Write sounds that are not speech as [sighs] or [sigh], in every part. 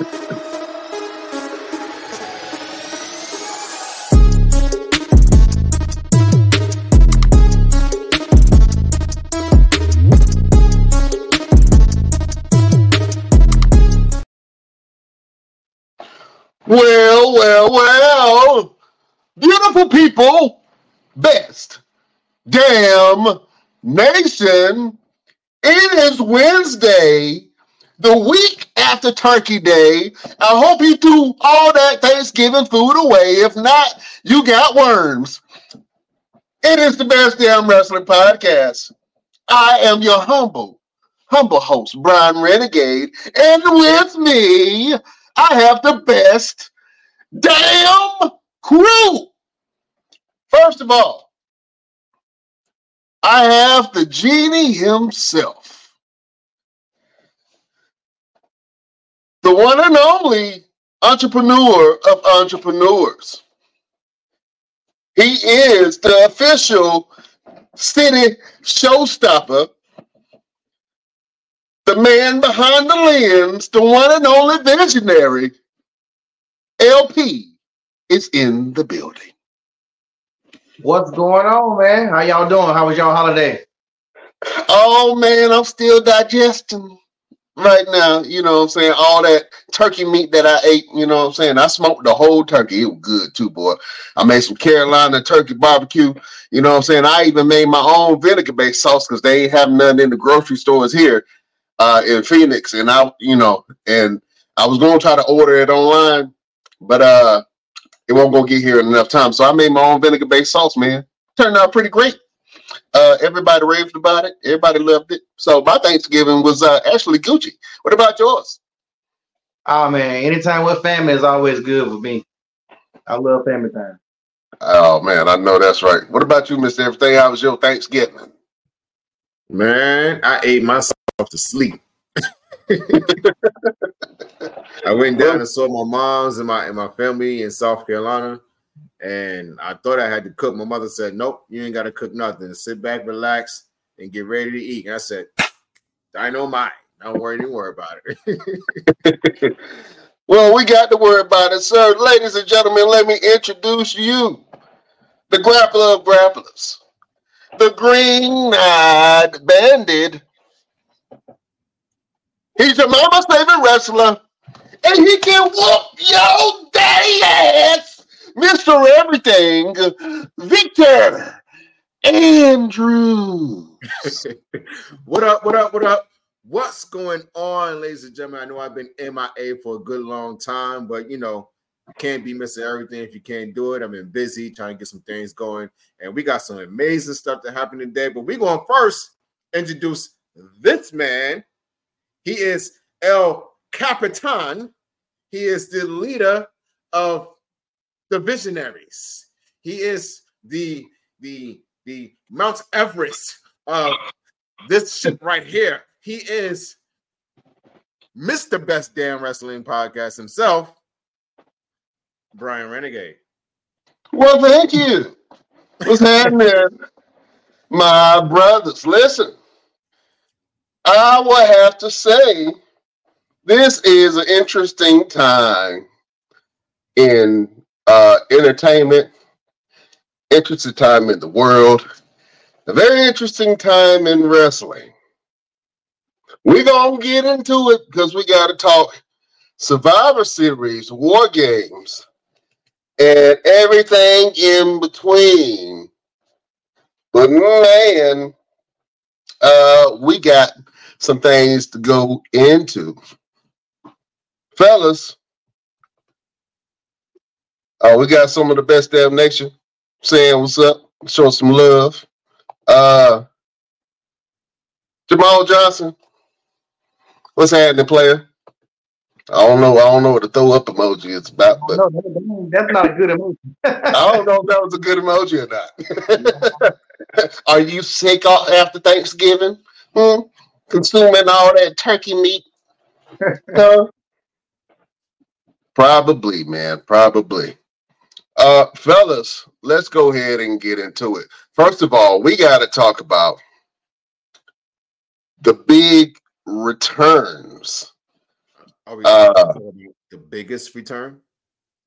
Well, well, well. Beautiful people, best damn nation. It is Wednesday, the week after Turkey Day. I hope you threw all that Thanksgiving food away. If not, you got worms. It is the best damn wrestling podcast. I am your humble, humble host, Brian Renegade, and with me, I have the best damn crew. First of all, I have the genie himself, the one and only entrepreneur of entrepreneurs. He is the official city showstopper, the man behind the lens, the one and only visionary. LP is in the building. What's going on, man? How y'all doing? How was y'all holiday? Oh man, I'm still digesting right now. You know what I'm saying? All that turkey meat that I ate, you know what I'm saying? I smoked the whole turkey. It was good too, boy. I made some Carolina turkey barbecue. You know what I'm saying? I even made my own vinegar based sauce because they ain't have none in the grocery stores here uh, in Phoenix. And I, you know, and I was gonna try to order it online, but uh it won't go get here in enough time. So I made my own vinegar based sauce, man. Turned out pretty great. Uh, everybody raved about it. Everybody loved it. So my Thanksgiving was uh, actually Gucci. What about yours? Oh man, anytime with family is always good with me. I love family time. Oh man, I know that's right. What about you, Mr. Everything? How was your Thanksgiving? Man, I ate myself to sleep. [laughs] I went down and saw my mom's and my and my family in South Carolina, and I thought I had to cook. My mother said, "Nope, you ain't got to cook nothing. Sit back, relax, and get ready to eat." And I said, "I know mine. Don't worry, don't worry about it." [laughs] well, we got to worry about it, sir. Ladies and gentlemen, let me introduce you, the grappler of grapplers, the green-eyed bandit. He's your mama's favorite wrestler and he can whoop your daddy ass, Mr. Everything, Victor Andrews. [laughs] what up, what up, what up? What's going on, ladies and gentlemen? I know I've been MIA for a good long time, but you know, can't be missing everything if you can't do it. I've been busy trying to get some things going, and we got some amazing stuff to happen today. But we're going first introduce this man. He is El Capitan. He is the leader of the visionaries. He is the the the Mount Everest of this ship right here. He is Mr. Best Damn Wrestling Podcast himself, Brian Renegade. Well, thank you. What's happening, my brothers? Listen, I will have to say this is an interesting time in uh, entertainment, interesting time in the world, a very interesting time in wrestling. We're going to get into it because we got to talk Survivor Series, War Games, and everything in between. But man, uh, we got some things to go into fellas. Uh, we got some of the best damn nation saying what's up, show some love. Uh, Jamal Johnson, what's happening, player? I don't know. I don't know what the throw up emoji is about, but no, that's not a good emoji. [laughs] I don't know if that was a good emoji or not. [laughs] Are you sick after Thanksgiving? Hmm? Consuming all that turkey meat? [laughs] no. Probably, man. Probably. Uh, fellas, let's go ahead and get into it. First of all, we got to talk about the big returns Are we Uh, the biggest return?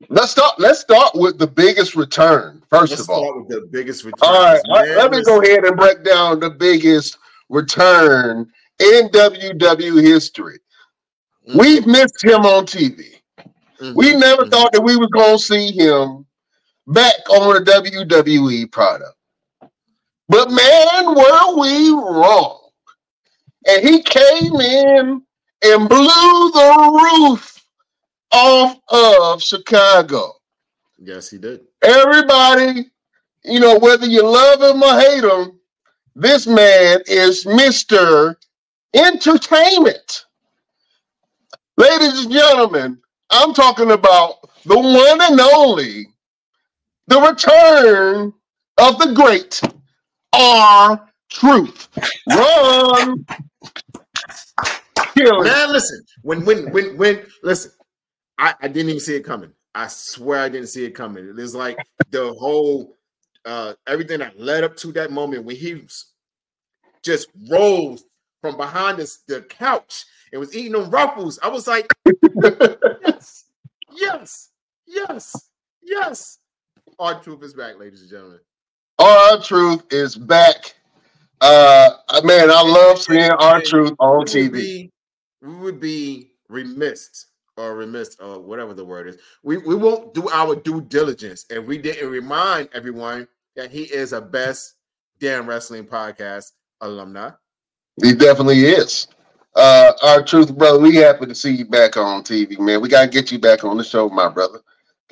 Let's start. Let's start with the biggest return 1st Let's of all. start with the biggest return. All right, all right, Man, let me go ahead and break down the biggest return in WWE history. listen. We've missed him on TV. Mhm, We never mhm. thought that we were going to see him back on a WWE product. But man, were we wrong. And he came in and blew the roof off of Chicago. Yes, he did. Everybody, you know, whether you love him or hate him, this man is Mr. Entertainment. Ladies and gentlemen, I'm talking about the one and only, the return of the great R Truth. Run. Kill. Man, listen. When when when when listen, I, I didn't even see it coming. I swear I didn't see it coming. It was like the whole uh everything that led up to that moment when he was- just rose from behind this, the couch and was eating them ruffles. I was like, [laughs] yes, yes, yes, yes. R Truth is back, ladies and gentlemen. R Truth is back. Uh man, I love seeing R Truth on TV. be- we would be remiss or remiss or whatever the word is. We we won't do our due diligence if we didn't remind everyone that he is a best damn wrestling podcast alumni. He definitely is. Uh R Truth, brother. We happy to see you back on TV, man. We gotta get you back on the show, my brother.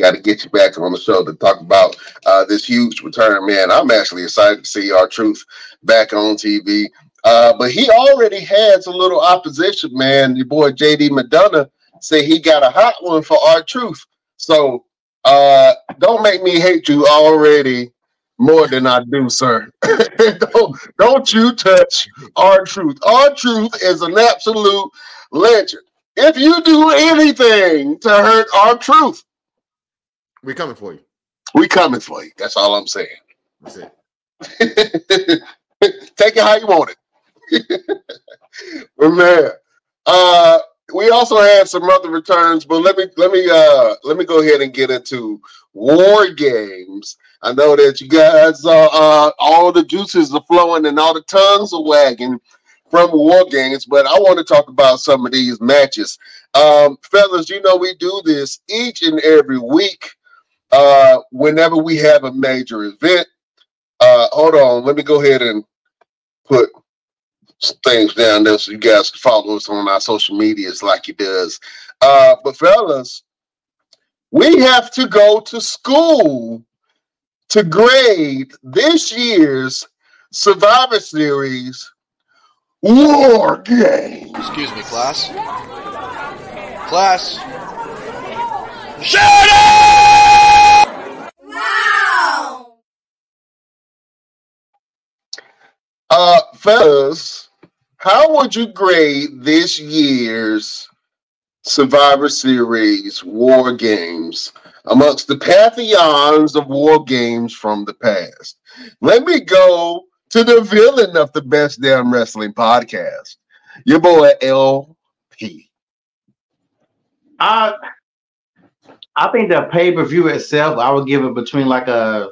Got to get you back on the show to talk about uh, this huge return, man. I'm actually excited to see R Truth back on TV. Uh, but he already has a little opposition, man. Your boy JD McDonagh say he got a hot one for R Truth. So uh, don't make me hate you already more than I do, sir. [laughs] don't, don't you touch R Truth. R Truth is an absolute legend. If you do anything to hurt R Truth, We're coming for you. we coming for you. That's all I'm saying. That's it. [laughs] Take it how you want it. [laughs] but man, uh, we also had some other returns, but let me let me uh let me go ahead and get into war games. I know that you guys uh, uh all the juices are flowing and all the tongues are wagging from war games, but I want to talk about some of these matches. Um, fellas, you know we do this each and every week. Uh, whenever we have a major event. Uh, hold on, let me go ahead and put things down there so you guys can follow us on our social medias like he does. Uh, but fellas, we have to go to school to grade this year's Survivor Series War Game. Excuse me, class. Class. Uh, fellas, how would you grade this year's Survivor Series War Games amongst the pantheons of war games from the past? Let me go to the villain of the best damn wrestling podcast, your boy LP. I I think the pay per view itself, I would give it between like a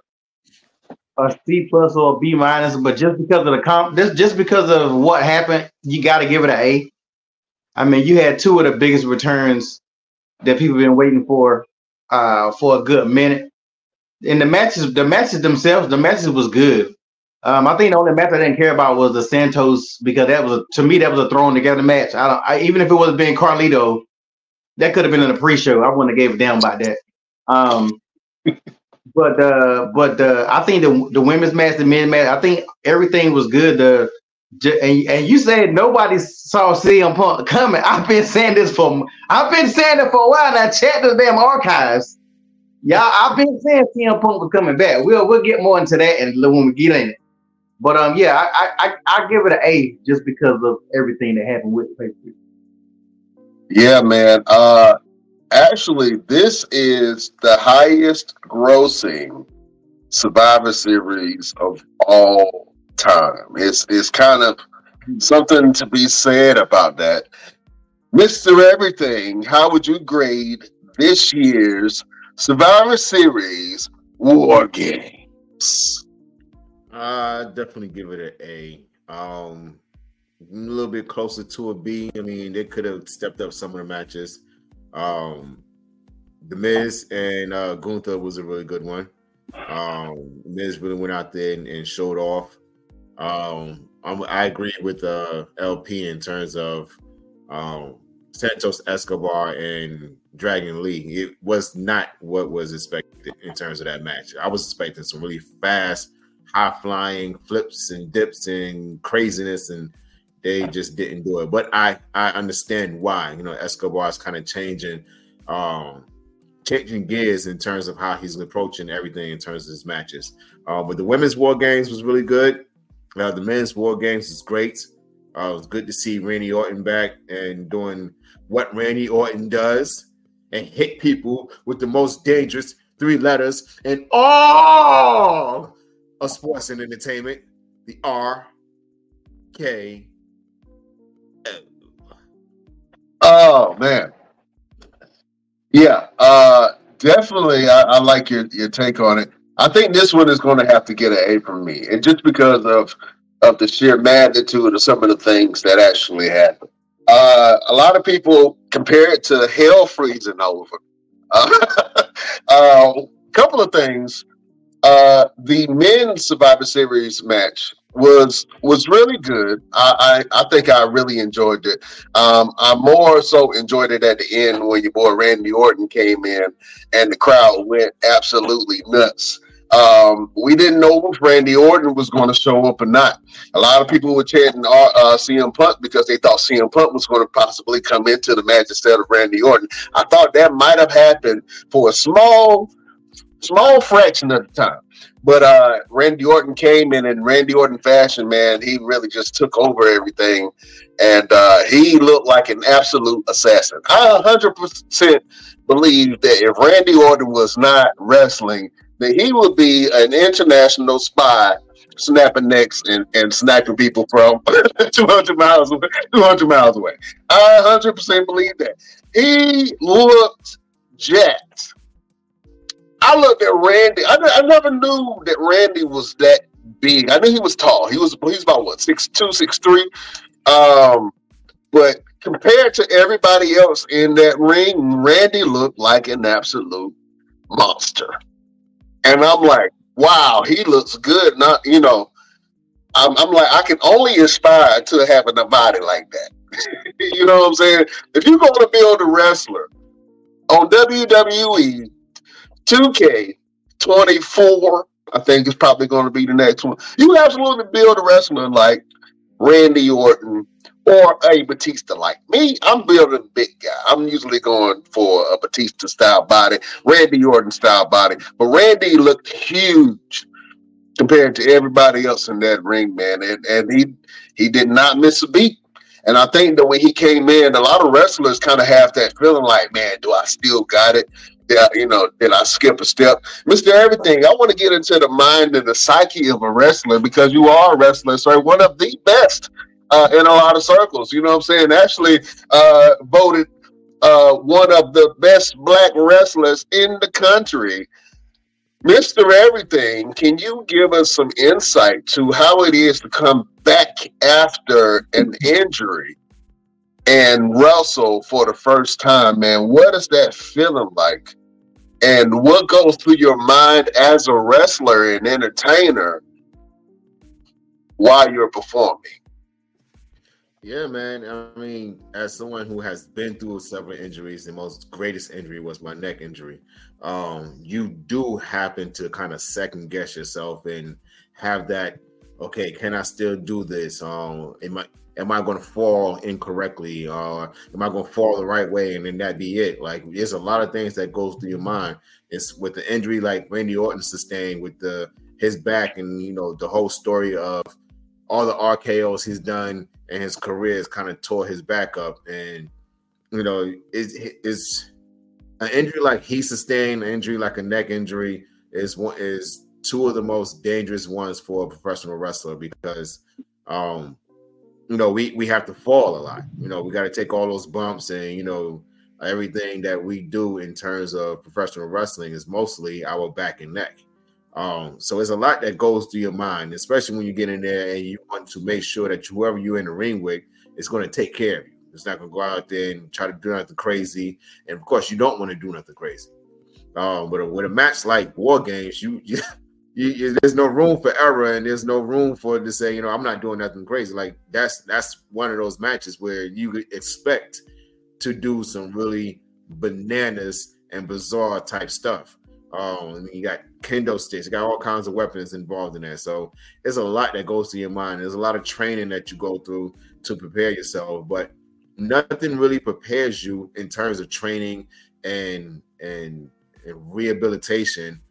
a C plus or a B minus. But just because of the comp, this just because of what happened, you got to give it an A. I mean, you had two of the biggest returns that people have been waiting for uh, for a good minute. And the matches, the matches themselves, the matches was good. Um, I think the only match I didn't care about was the Santos because that was to me that was a thrown together match. I don't, I, even if it was being Carlito, that could have been in the pre-show. I wouldn't have gave a damn about that. Um, [laughs] but uh, but uh, I think the the women's match, the men's match, I think everything was good. The and, and you said nobody saw CM Punk coming. I've been saying this for I've been saying it for a while now. Check the damn archives. Yeah, I've been saying CM Punk was coming back. We'll we'll get more into that and when we get in it. But um, yeah, I I I, I give it an A just because of everything that happened with the. Yeah, man. Uh, actually, this is the highest grossing Survivor Series of all time. It's it's kind of something to be said about that. Mr. Everything, how would you grade this year's Survivor Series War Games? Uh definitely give it an A. Um a little bit closer to a B. I mean, they could have stepped up some of the matches. Um The Miz and uh Gunther was a really good one. Um Miz really went out there and, and showed off. Um I agree with uh LP in terms of um Santos Escobar and Dragon Lee. It was not what was expected in terms of that match. I was expecting some really fast, high flying flips and dips and craziness, and they just didn't do it. But I I understand why. You know, Escobar is kind of changing, um, changing gears in terms of how he's approaching everything in terms of his matches. Uh, but the women's war games was really good. Uh, the men's war games is great. Uh, it was good to see Randy Orton back and doing what Randy Orton does and hit people with the most dangerous three letters in all of sports and entertainment the R K Oh man, yeah, uh, definitely. I, I like your your take on it. I think this one is going to have to get an A from me, and just because of of the sheer magnitude of some of the things that actually happened. Uh, a lot of people compare it to hell freezing over. [laughs] A uh, couple of things. Uh, the men's Survivor Series match was was really good. I, I, I think I really enjoyed it. Um, I more so enjoyed it at the end when your boy Randy Orton came in and the crowd went absolutely nuts. Um, we didn't know if Randy Orton was going to show up or not. A lot of people were chanting uh, uh, CM Punk because they thought CM Punk was going to possibly come into the match instead of Randy Orton. I thought that might have happened for a small, small fraction of the time. But uh, Randy Orton came in in Randy Orton fashion, man. He really just took over everything, and uh, he looked like an absolute assassin. I 100% believe that if Randy Orton was not wrestling, that he would be an international spy snapping necks and, and sniping people from [laughs] 200 miles away, 200 miles away. I 100% believe that. He looked jacked. I looked at Randy. I, I never knew that Randy was that big. I knew he was tall. He was he's about what six two, six three. Um, but compared to everybody else in that ring, Randy looked like an absolute monster. And I'm like, wow, he looks good. Not, you know, I'm, I'm like, I can only aspire to having a body like that. [laughs] you know what I'm saying? If you're going to build a wrestler on WWE 2K24, I think it's probably going to be the next one. You absolutely build a wrestler like Randy Orton or a Batista like me. I'm building big guy. I'm usually going for a Batista style body, Randy Orton style body. But Randy looked huge compared to everybody else in that ring, man. And and he he did not miss a beat. And I think that when he came in, a lot of wrestlers kind of have that feeling like, man, do I still got it? Yeah, you know, did I skip a step? Mr. Everything, I want to get into the mind and the psyche of a wrestler because you are a wrestler, so one of the best uh, in a lot of circles. You know what I'm saying? Actually, uh, voted uh, one of the best black wrestlers in the country. Mr. Everything, can you give us some insight to how it is to come back after an injury and wrestle for the first time, man? What is that feeling like? And what goes through your mind as a wrestler and entertainer while you're performing? Yeah, man. I mean, as someone who has been through several injuries, the most greatest injury was my neck injury. Um, you do happen to kind of second guess yourself and have that. Okay, can I still do this? Um, am I am I going to fall incorrectly, or am I going to fall the right way, and then that be it? Like, there's a lot of things that goes through your mind. It's with the injury like Randy Orton sustained with the his back, and you know the whole story of all the RKO's he's done and his career has kind of tore his back up. And you know, is is an injury like he sustained, an injury like a neck injury is one is two of the most dangerous ones for a professional wrestler because um you know, we we have to fall a lot. You know, we got to take all those bumps and you know everything that we do in terms of professional wrestling is mostly our back and neck. Um, so it's a lot that goes through your mind, especially when you get in there and you want to make sure that whoever you're in the ring with is going to take care of you. It's not going to go out there and try to do nothing crazy. And of course, you don't want to do nothing crazy. Um, but with a match like War Games, you, [laughs] you, you, there's no room for error, and there's no room for to say, you know, I'm not doing nothing crazy. Like that's that's one of those matches where you expect to do some really bananas and bizarre type stuff. Um, and you got kendo sticks, you got all kinds of weapons involved in that. So there's a lot that goes through your mind. There's a lot of training that you go through to prepare yourself, but nothing really prepares you in terms of training and and, and rehabilitation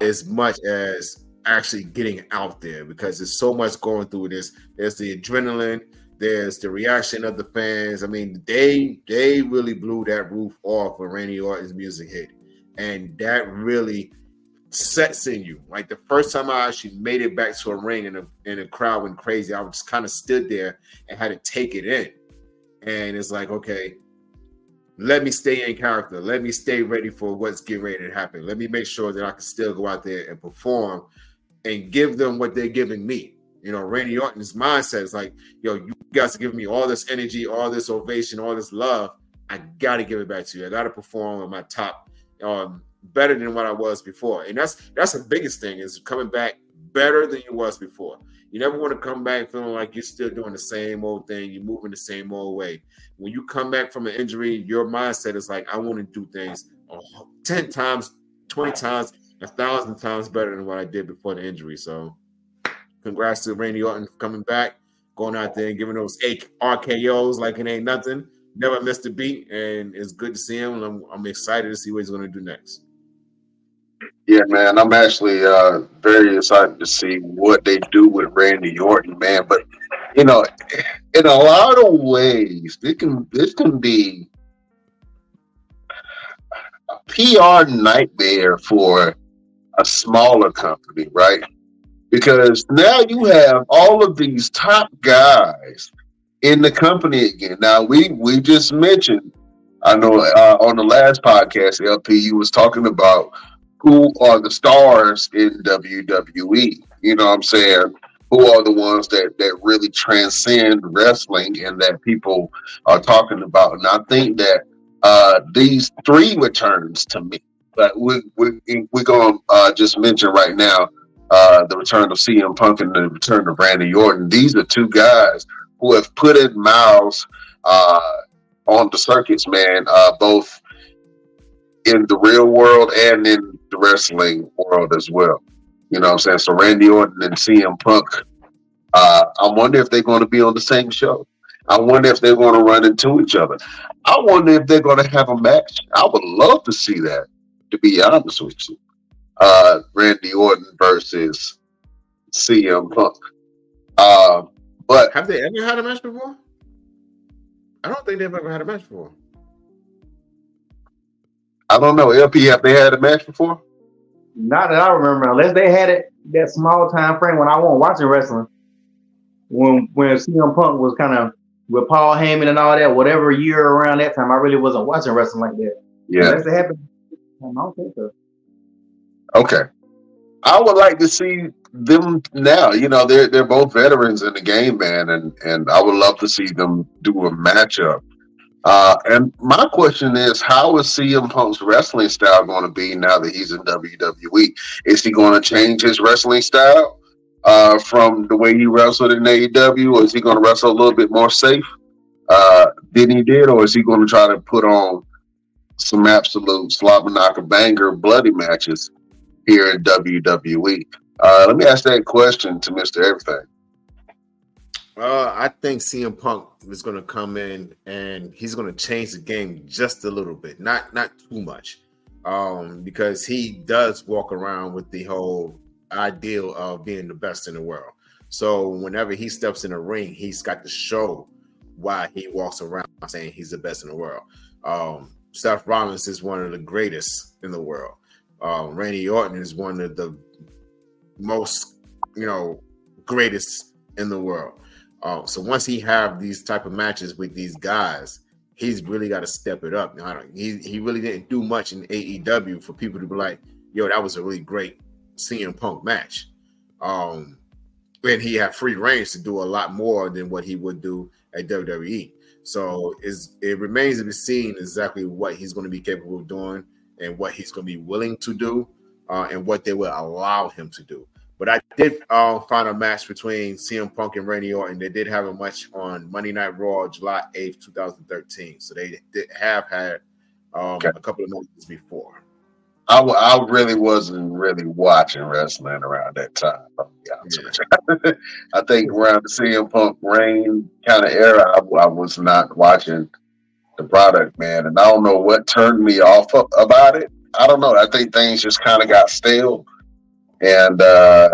as much as actually getting out there because there's so much going through this. There's the adrenaline, there's the reaction of the fans. I mean, they they really blew that roof off when Randy Orton's music hit, and that really sets in you. Like the first time I actually made it back to a ring and a, and a crowd went crazy, I just kind of stood there and had to take it in. And it's like, okay, let me stay in character. Let me stay ready for what's getting ready to happen. Let me make sure that I can still go out there and perform and give them what they're giving me. You know, Randy Orton's mindset is like, yo, you guys are giving me all this energy, all this ovation, all this love. I got to give it back to you. I got to perform on my top, um, better than what I was before. And that's that's the biggest thing is coming back better than you was before. You never want to come back feeling like you're still doing the same old thing, you're moving the same old way. When you come back from an injury, your mindset is like, I want to do things 10 times, 20 times, a thousand times better than what I did before the injury. So congrats to Randy Orton for coming back, going out there and giving those eight RKOs like it ain't nothing. Never missed a beat, and it's good to see him. I'm, I'm excited to see what he's going to do next. Yeah, man, I'm actually uh, very excited to see what they do with Randy Orton, man. But you know, in a lot of ways, it can this can be a PR nightmare for a smaller company, right? Because now you have all of these top guys in the company again. Now we we just mentioned, I know uh, on the last podcast, LP, you was talking about who are the stars in WWE. You know what I'm saying? Who are the ones that, that really transcend wrestling and that people are talking about? And I think that uh, these three returns to me, but we, we, we're going to uh, just mention right now uh, the return of CM Punk and the return of Randy Orton. These are two guys who have put in miles uh, on the circuits, man, uh, both in the real world and in the wrestling world as well. You know what I'm saying? So Randy Orton and CM Punk, uh, I wonder if they're going to be on the same show. I wonder if they're going to run into each other. I wonder if they're going to have a match. I would love to see that, to be honest with you. Uh, Randy Orton versus CM Punk. Uh, but have they ever had a match before? I don't think they've ever had a match before. I don't know. LP, have they had a match before? Not that I remember, unless they had it that small time frame when I wasn't watching wrestling. When when CM Punk was kind of with Paul Heyman and all that, whatever year around that time, I really wasn't watching wrestling like that. Yeah. Unless it happened. I don't think so. Okay. I would like to see them now. You know, they're they're both veterans in the game, man, and and I would love to see them do a matchup. Uh, and my question is, how is CM Punk's wrestling style going to be now that he's in WWE? Is he going to change his wrestling style uh, from the way he wrestled in AEW, or is he going to wrestle a little bit more safe uh, than he did, or is he going to try to put on some absolute slobber banger bloody matches here in WWE? Uh, let me ask that question to Mister Everything. Uh, I think CM Punk is going to come in and he's going to change the game just a little bit, not not too much, um, because he does walk around with the whole ideal of being the best in the world. So whenever he steps in a ring, he's got to show why he walks around saying he's the best in the world. Um, Seth Rollins is one of the greatest in the world. Um, Randy Orton is one of the most, you know, greatest in the world. Uh, so once he have these type of matches with these guys, he's really got to step it up. He he really didn't do much in AEW for people to be like, "Yo, that was a really great CM Punk match." Um, and he had free range to do a lot more than what he would do at WWE. So is it remains to be seen exactly what he's going to be capable of doing and what he's going to be willing to do, uh, and what they will allow him to do. But I did uh, find a match between CM Punk and Randy Orton. They did have a match on Monday Night Raw, July 8th, 2013. So they did have had um, okay. a couple of matches before. I, I really wasn't really watching wrestling around that time. Yeah. [laughs] I think around the CM Punk reign kind of era, I, I, was not watching the product, man. And I don't know what turned me off about it. I don't know. I think things just kind of got stale and uh,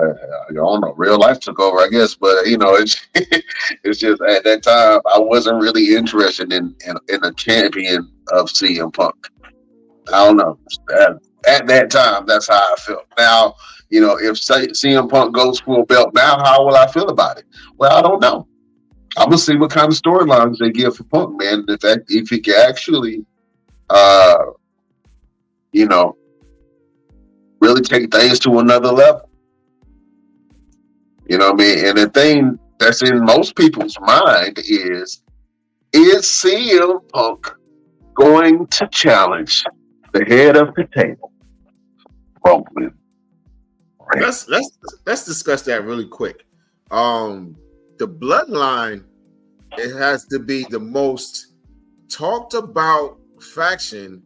I don't know, real life took over, I guess. But you know, it's [laughs] it's just at that time I wasn't really interested in in, in a champion of CM Punk. I don't know. At, at, that time, that's how I felt. Now, you know, if CM Punk goes full belt now, how will I feel about it? Well, I don't know. I'm gonna see what kind of storylines they give for Punk, man. If that, if he can actually, uh, you know, really take things to another level. You know what I mean? And the thing that's in most people's mind is is CM Punk going to challenge the head of the table? Roman. Let's let's let's discuss that really quick. Um the bloodline it has to be the most talked about faction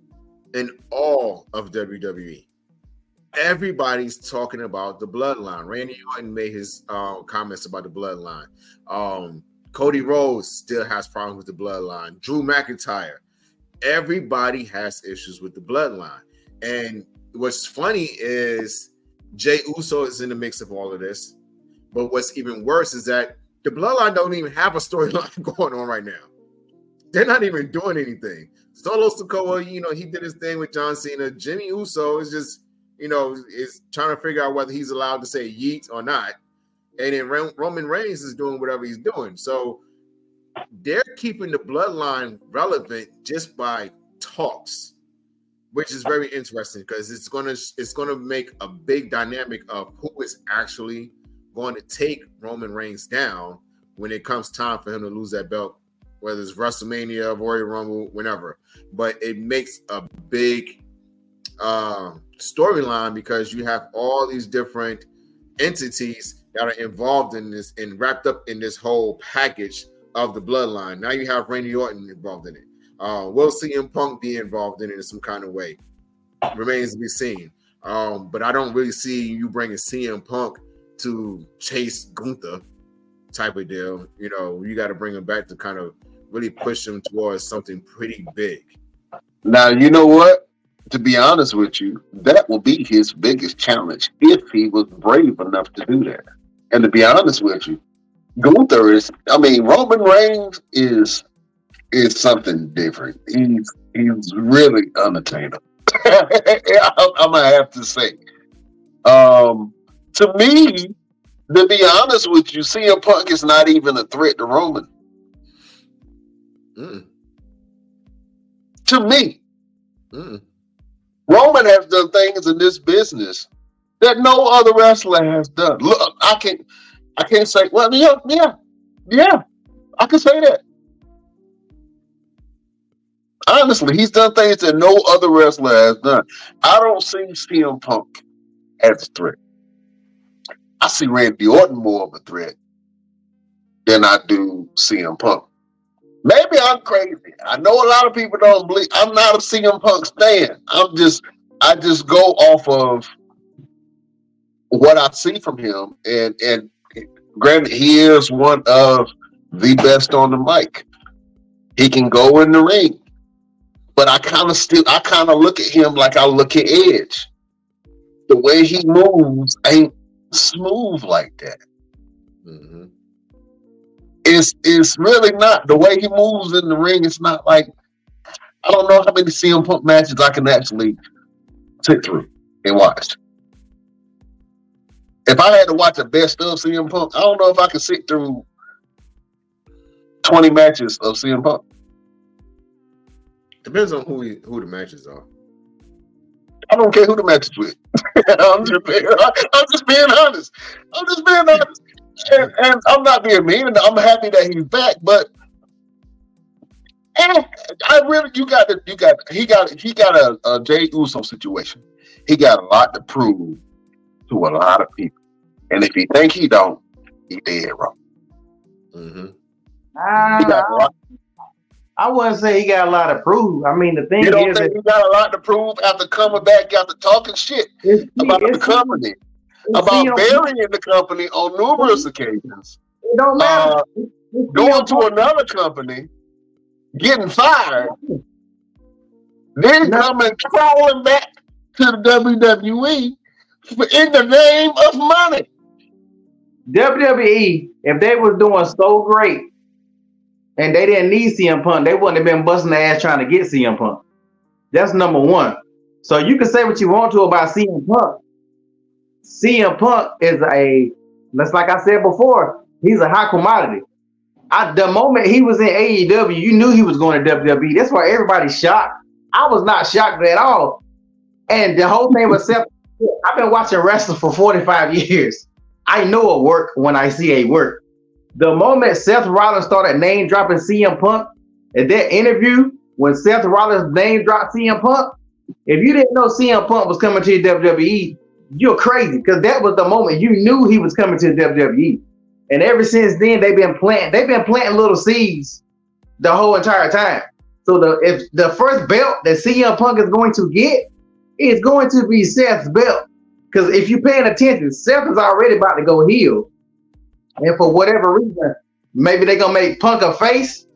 in all of WWE everybody's talking about the bloodline. Randy Orton made his uh, comments about the bloodline. Um, Cody Rhodes still has problems with the bloodline. Drew McIntyre. Everybody has issues with the bloodline. And what's funny is Jey Uso is in the mix of all of this. But what's even worse is that the bloodline don't even have a storyline [laughs] going on right now. They're not even doing anything. Solo Sikoa, you know, he did his thing with John Cena. Jimmy Uso is just you know, is trying to figure out whether he's allowed to say yeet or not. And then Roman Reigns is doing whatever he's doing. So they're keeping the bloodline relevant just by talks, which is very interesting because it's gonna it's gonna make a big dynamic of who is actually going to take Roman Reigns down when it comes time for him to lose that belt, whether it's WrestleMania, Royal Rumble, whenever. But it makes a big um, storyline because you have all these different entities that are involved in this and wrapped up in this whole package of the bloodline. Now you have Randy Orton involved in it. Uh, will CM Punk be involved in it in some kind of way? Remains to be seen. Um, but I don't really see you bringing CM Punk to chase Gunther type of deal. You know, you got to bring him back to kind of really push him towards something pretty big. Now, you know what? To be honest with you, that will be his biggest challenge if he was brave enough to do that. And to be honest with you, Gunther is, I mean, Roman Reigns is is something different. He's he's really unattainable. [laughs] I'm gonna have to say. Um, to me, to be honest with you, CM Punk is not even a threat to Roman. Mm. To me. Mm. Roman has done things in this business that no other wrestler has done. Look, I can't, I can't say. Well, yeah, yeah, yeah. I can say that. Honestly, he's done things that no other wrestler has done. I don't see CM Punk as a threat. I see Randy Orton more of a threat than I do CM Punk. Maybe I'm crazy. I know a lot of people don't believe. I'm not a CM Punk fan. I'm just, I just go off of what I see from him, and and granted, he is one of the best on the mic. He can go in the ring, but I kind of still, I kind of look at him like I look at Edge. The way he moves ain't smooth like that. Mm-hmm it's it's really not the way he moves in the ring. It's not like I don't know how many CM Punk matches I can actually sit through and watch. If I had to watch a best of CM Punk, I don't know if I could sit through 20 matches of CM Punk. Depends on who he, who the matches are. I don't care who the match is with. [laughs] I'm just being, I'm just being honest. I'm just being honest. And, and I'm not being mean. And I'm happy that he's back, but eh, I really you got to you got he got he got a, a Jey Uso situation. He got a lot to prove to a lot of people, and if he think he don't, he dead wrong. Mm-hmm. He got a lot, I wouldn't say he got a lot to prove. I mean, the thing you don't is, think he got a lot to prove after coming back after talking shit it's, about the it's- company, it's about burying the company on numerous occasions. It don't matter. Uh, going to another company, getting fired, then No. coming crawling back to the WWE in the name of money. WWE, if they was doing so great and they didn't need CM Punk, they wouldn't have been busting their ass trying to get CM Punk. That's number one. So you can say what you want to about CM Punk. CM Punk is a, that's like I said before, he's a high commodity. I, the moment he was in AEW, you knew he was going to WWE. That's why everybody's shocked. I was not shocked at all. And the whole thing was Seth. I've been watching wrestling for 45 years. I know a work when I see a work. The moment Seth Rollins started name dropping CM Punk at that interview, when Seth Rollins name dropped CM Punk, if you didn't know CM Punk was coming to WWE, you're crazy because that was the moment you knew he was coming to the WWE. And ever since then, they've been planting. They've been planting little seeds the whole entire time. So the if the first belt that CM Punk is going to get is going to be Seth's belt. Because if you're paying attention, Seth is already about to go heel. And for whatever reason, maybe they're gonna make Punk a face,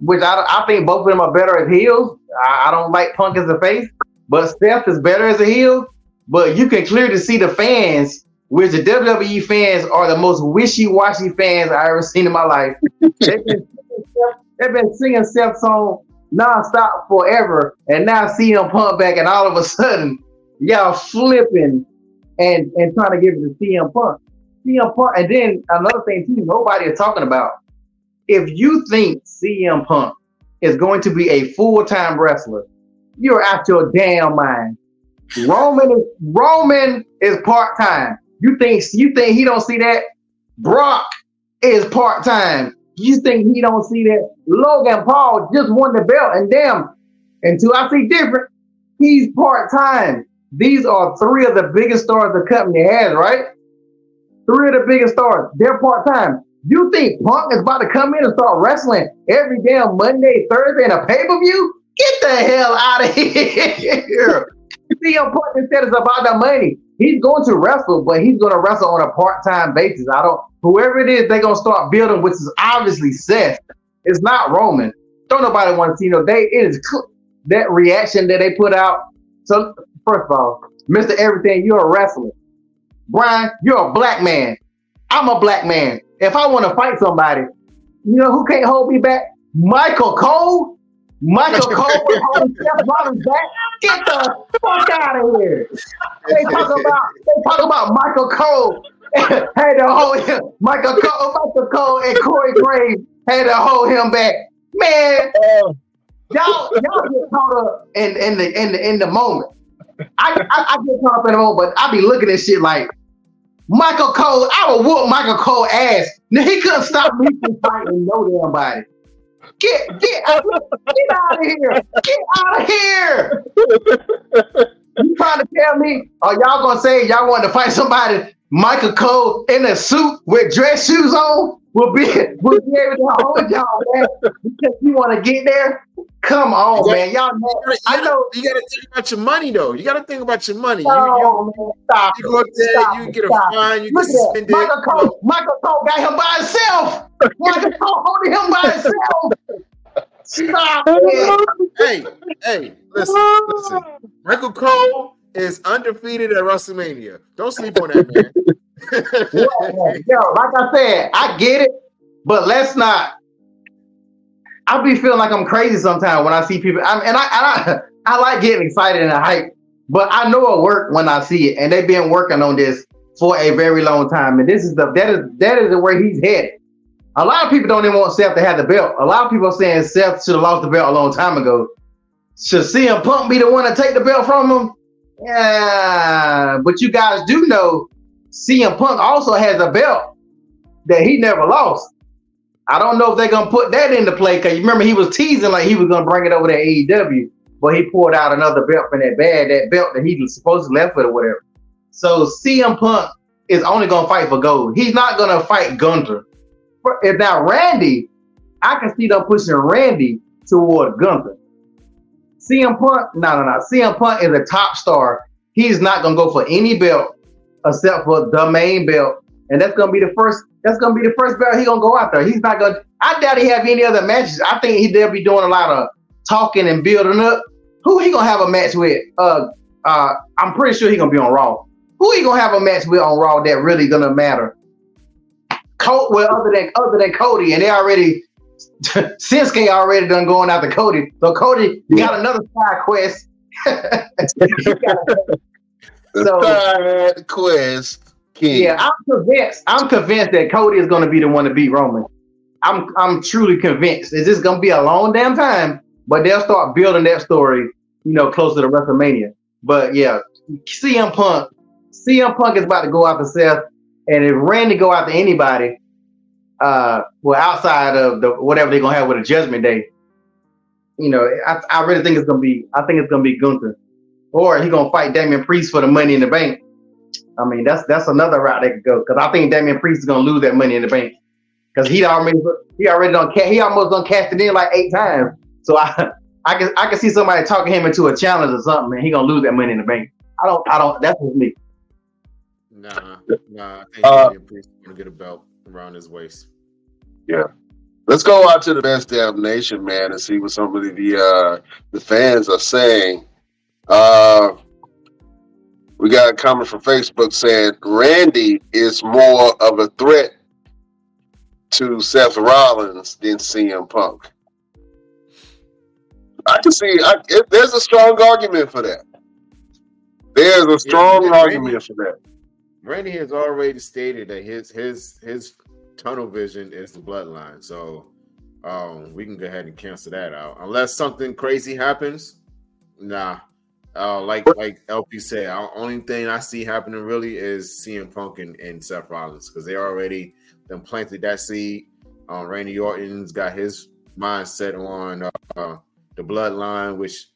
which I, I think both of them are better as heels. I, I don't like Punk as a face, but Seth is better as a heel. But you can clearly see the fans, which the WWE fans are the most wishy-washy fans I ever seen in my life. [laughs] they've, been, they've been singing Seth's song nonstop forever, and now see CM Punk back, and all of a sudden, y'all flipping and and trying to give it to CM Punk. CM Punk, and then another thing too, nobody is talking about. If you think CM Punk is going to be a full-time wrestler, you're out your damn mind. Roman is Roman is part-time. You think you think he don't see that? Brock is part-time. You think he don't see that? Logan Paul just won the belt, and damn, until I see different, he's part-time. These are three of the biggest stars the company has, right? Three of the biggest stars. They're part-time. You think Punk is about to come in and start wrestling every damn Monday, Thursday, in a pay-per-view? Get the hell out of [laughs] here. CM Punk instead is about the money. He's going to wrestle, but he's going to wrestle on a part-time basis. I don't. Whoever it is, they're gonna start building, which is obviously Seth. It's not Roman. Don't nobody want to see. You know, they it is cl- that reaction that they put out. So first of all, Mister Everything, you're a wrestler. Brian, you're a black man. I'm a black man. If I want to fight somebody, you know who can't hold me back? Michael Cole. Michael [laughs] Cole Seth Rollins back. Get the fuck out of here. They talk about they talk about Michael Cole [laughs] had to hold him. Michael Cole, Michael Cole and Corey Graves had to hold him back. Man, Uh, y'all y'all get caught up in, in the in the in the moment. I, I, I get caught up in the moment, but I be looking at shit like Michael Cole. I would whoop Michael Cole ass. Now he couldn't stop me from fighting no damn body. Get get out, get out of here! Get out of here! You trying to tell me? Are y'all gonna say y'all want to fight somebody? Michael Cole in a suit with dress shoes on will be will be able to hold y'all man because you want to get there. Come on, Yeah. man. Y'all know. You I gotta, know. you gotta think about your money though. You gotta think about your money. You, you, Oh, man, stop you go it. there, Stop you it. get a fine, you Look get suspended. Michael Cole. Michael Cole got him by himself. Michael Cole holding him by himself. Stop it. Hey, hey, listen, listen. Michael Cole is undefeated at WrestleMania. Don't sleep on that man. [laughs] Yo, like I said, I get it, but let's not. I be feeling like I'm crazy sometimes when I see people, I'm, and I, I, [laughs] I like getting excited and hype, but I know it work when I see it, and they've been working on this for a very long time, and this is the that is that is where he's headed. A lot of people don't even want Seth to have the belt. A lot of people are saying Seth should have lost the belt a long time ago. Should CM Punk be the one to take the belt from him? Yeah, but you guys do know CM Punk also has a belt that he never lost. I don't know if they're gonna put that into play because you remember he was teasing like he was gonna bring it over to AEW, but he pulled out another belt from that bag, that belt that he was supposed to left with or whatever. So CM Punk is only gonna fight for gold. He's not gonna fight Gunther. If now Randy, I can see them pushing Randy toward Gunther. CM Punk, no, no, no. CM Punk is a top star. He's not gonna go for any belt except for the main belt, and that's gonna be the first. That's gonna be the first belt he gonna go out there. He's not gonna. I doubt he have any other matches. I think he they'll be doing a lot of talking and building up. Who he gonna have a match with? Uh, uh, I'm pretty sure he gonna be on Raw. Who he gonna have a match with on Raw that really gonna matter? Cody, well, other than other than Cody, and they already [laughs] Shinsuke already done going after Cody. So Cody you got another side quest. [laughs] So, side quest king. Yeah, I'm convinced. I'm convinced that Cody is going to be the one to beat Roman. I'm I'm truly convinced. It's just going to be a long damn time, but they'll start building that story, you know, closer to WrestleMania. But yeah, CM Punk, CM Punk is about to go after Seth, and if Randy go after anybody, uh, well, outside of the whatever they're gonna have with a Judgment Day, you know, I, I really think it's gonna be. I think it's gonna be Gunther, or he gonna fight Damian Priest for the Money in the Bank. I mean, that's that's another route they could go because I think Damian Priest is gonna lose that Money in the Bank because he already he already done he almost done cast it in like eight times. So I I can I can see somebody talking him into a challenge or something, and he gonna lose that Money in the Bank. I don't I don't. That's just me. Nah, nah. I think uh, Priest gonna get a belt around his waist. Yeah. Let's go out to the best damn nation, man, and see what some of the uh, the fans are saying. Uh, we got a comment from Facebook saying Randy is more of a threat to Seth Rollins than CM Punk. I can see. I, it, there's a strong argument for that. There's a strong yeah, argument Randy, for that. Randy has already stated that his his his tunnel vision is the bloodline. So um, we can go ahead and cancel that out. Unless something crazy happens, nah. Uh, like like LP said, only thing I see happening really is CM Punk and, and Seth Rollins because they already then planted that seed. Um, Randy Orton's got his mindset on uh, the bloodline, which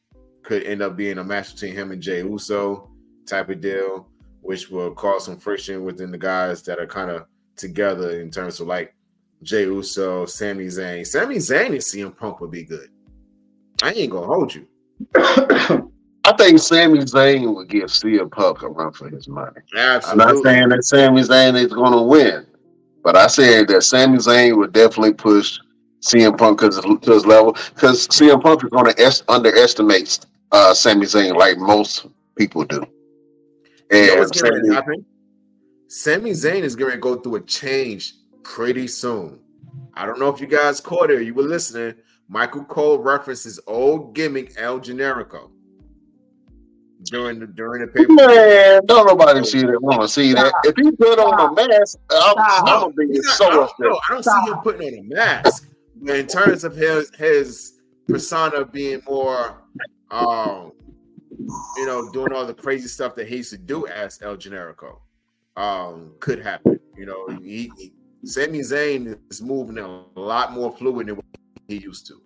could end up being a match between him and Jey Uso type of deal, which will cause some friction within the guys that are kind of together in terms of like Jey Uso, Sami Zayn. Sami Zayn and CM Punk would be good. I ain't gonna hold you. [coughs] I think Sami Zayn would give CM Punk a run for his money. Absolutely. I'm not saying that Sami Zayn is to win, but I said that Sami Zayn would definitely push CM Punk to his level because CM Punk is to es- underestimate uh, Sami Zayn like most people do. And you know what's going to happen? Sami Zayn is going to go through a change pretty soon. I don't know if you guys caught it or you were listening. Michael Cole references old gimmick El Generico during the during the paper. Man, don't nobody see that. Want to see that? If he put on a mask, I'm, I'm gonna be so I don't, no, I don't see him putting on a mask. But in terms of his his persona being more, um, you know, doing all the crazy stuff that he used to do as El Generico um, could happen. You know, he, he Sami Zayn is moving a lot more fluid than he used to.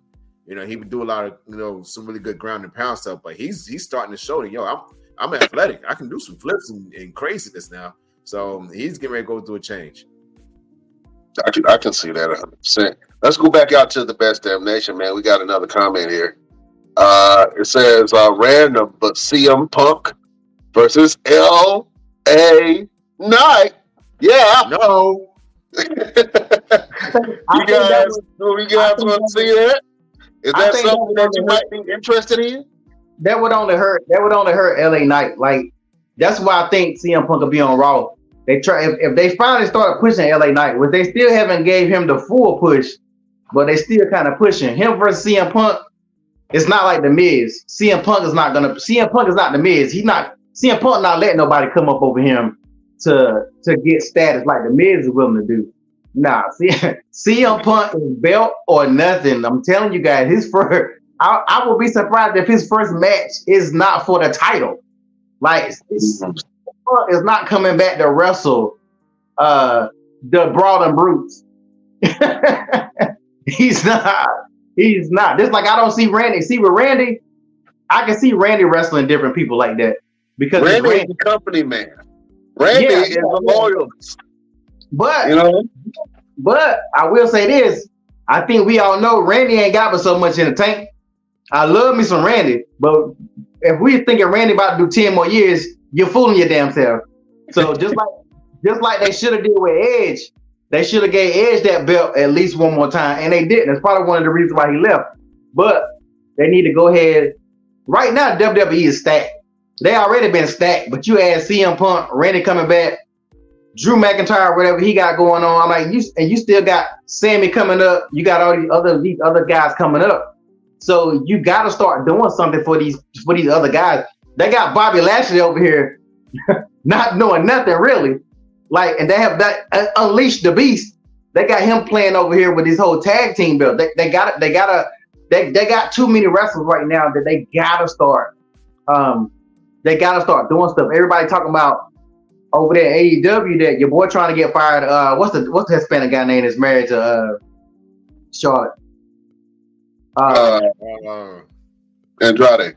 You know, he would do a lot of you know some really good ground and pound stuff, but he's he's starting to show that yo, I'm I'm athletic. I can do some flips and, and craziness now. So he's getting ready to go through a change. I can I can see that 100. percent Let's go back out to the best damn nation, man. We got another comment here. Uh, it says uh, random, but CM Punk versus L A Knight. Yeah. No. [laughs] you guys, do we guys want to see that? Is that something that, that you might be interested in? That would only hurt. That would only hurt LA Knight. Like that's why I think CM Punk will be on Raw. They try if, if they finally started pushing LA Knight, which they still haven't gave him the full push, but they still kind of pushing him versus CM Punk. It's not like the Miz. CM Punk is not gonna. CM Punk is not the Miz. He's not. CM Punk not letting nobody come up over him to to get status like the Miz is willing to do. Nah, [laughs] see, CM Punk is belt or nothing. I'm telling you guys, his first. I, I will be surprised if his first match is not for the title. Like, it's, Punk is not coming back to wrestle uh, the Brawling Brutes. [laughs] He's not. He's not. Just like I don't see Randy. See with Randy, I can see Randy wrestling different people like that because it's Randy is Randy. the company man. Randy Yeah, is yeah, a loyalist. But You know, but I will say this: I think we all know Randy ain't got but so much in the tank. I love me some Randy, but if we thinking Randy about to do ten more years, you're fooling your damn self. So just [laughs] like just like they should have did with Edge, they should have gave Edge that belt at least one more time, and they didn't. That's probably one of the reasons why he left. But they need to go ahead. Right now, WWE is stacked. They already been stacked, but you add CM Punk, Randy coming back, Drew McIntyre, whatever he got going on. I'm like, you and you still got Sami coming up. You got all these other these other guys coming up. So you got to start doing something for these for these other guys. They got Bobby Lashley over here, [laughs] not knowing nothing really. Like, and they have that uh, unleashed the beast. They got him playing over here with his whole tag team build. They, they got they got a they, they got too many wrestlers right now that they gotta start. Um, they gotta start doing stuff. Everybody talking about over there AEW that your boy trying to get fired. Uh, what's the what's the Hispanic guy name that's married to uh Charlotte? Uh, uh, Uh, Andrade.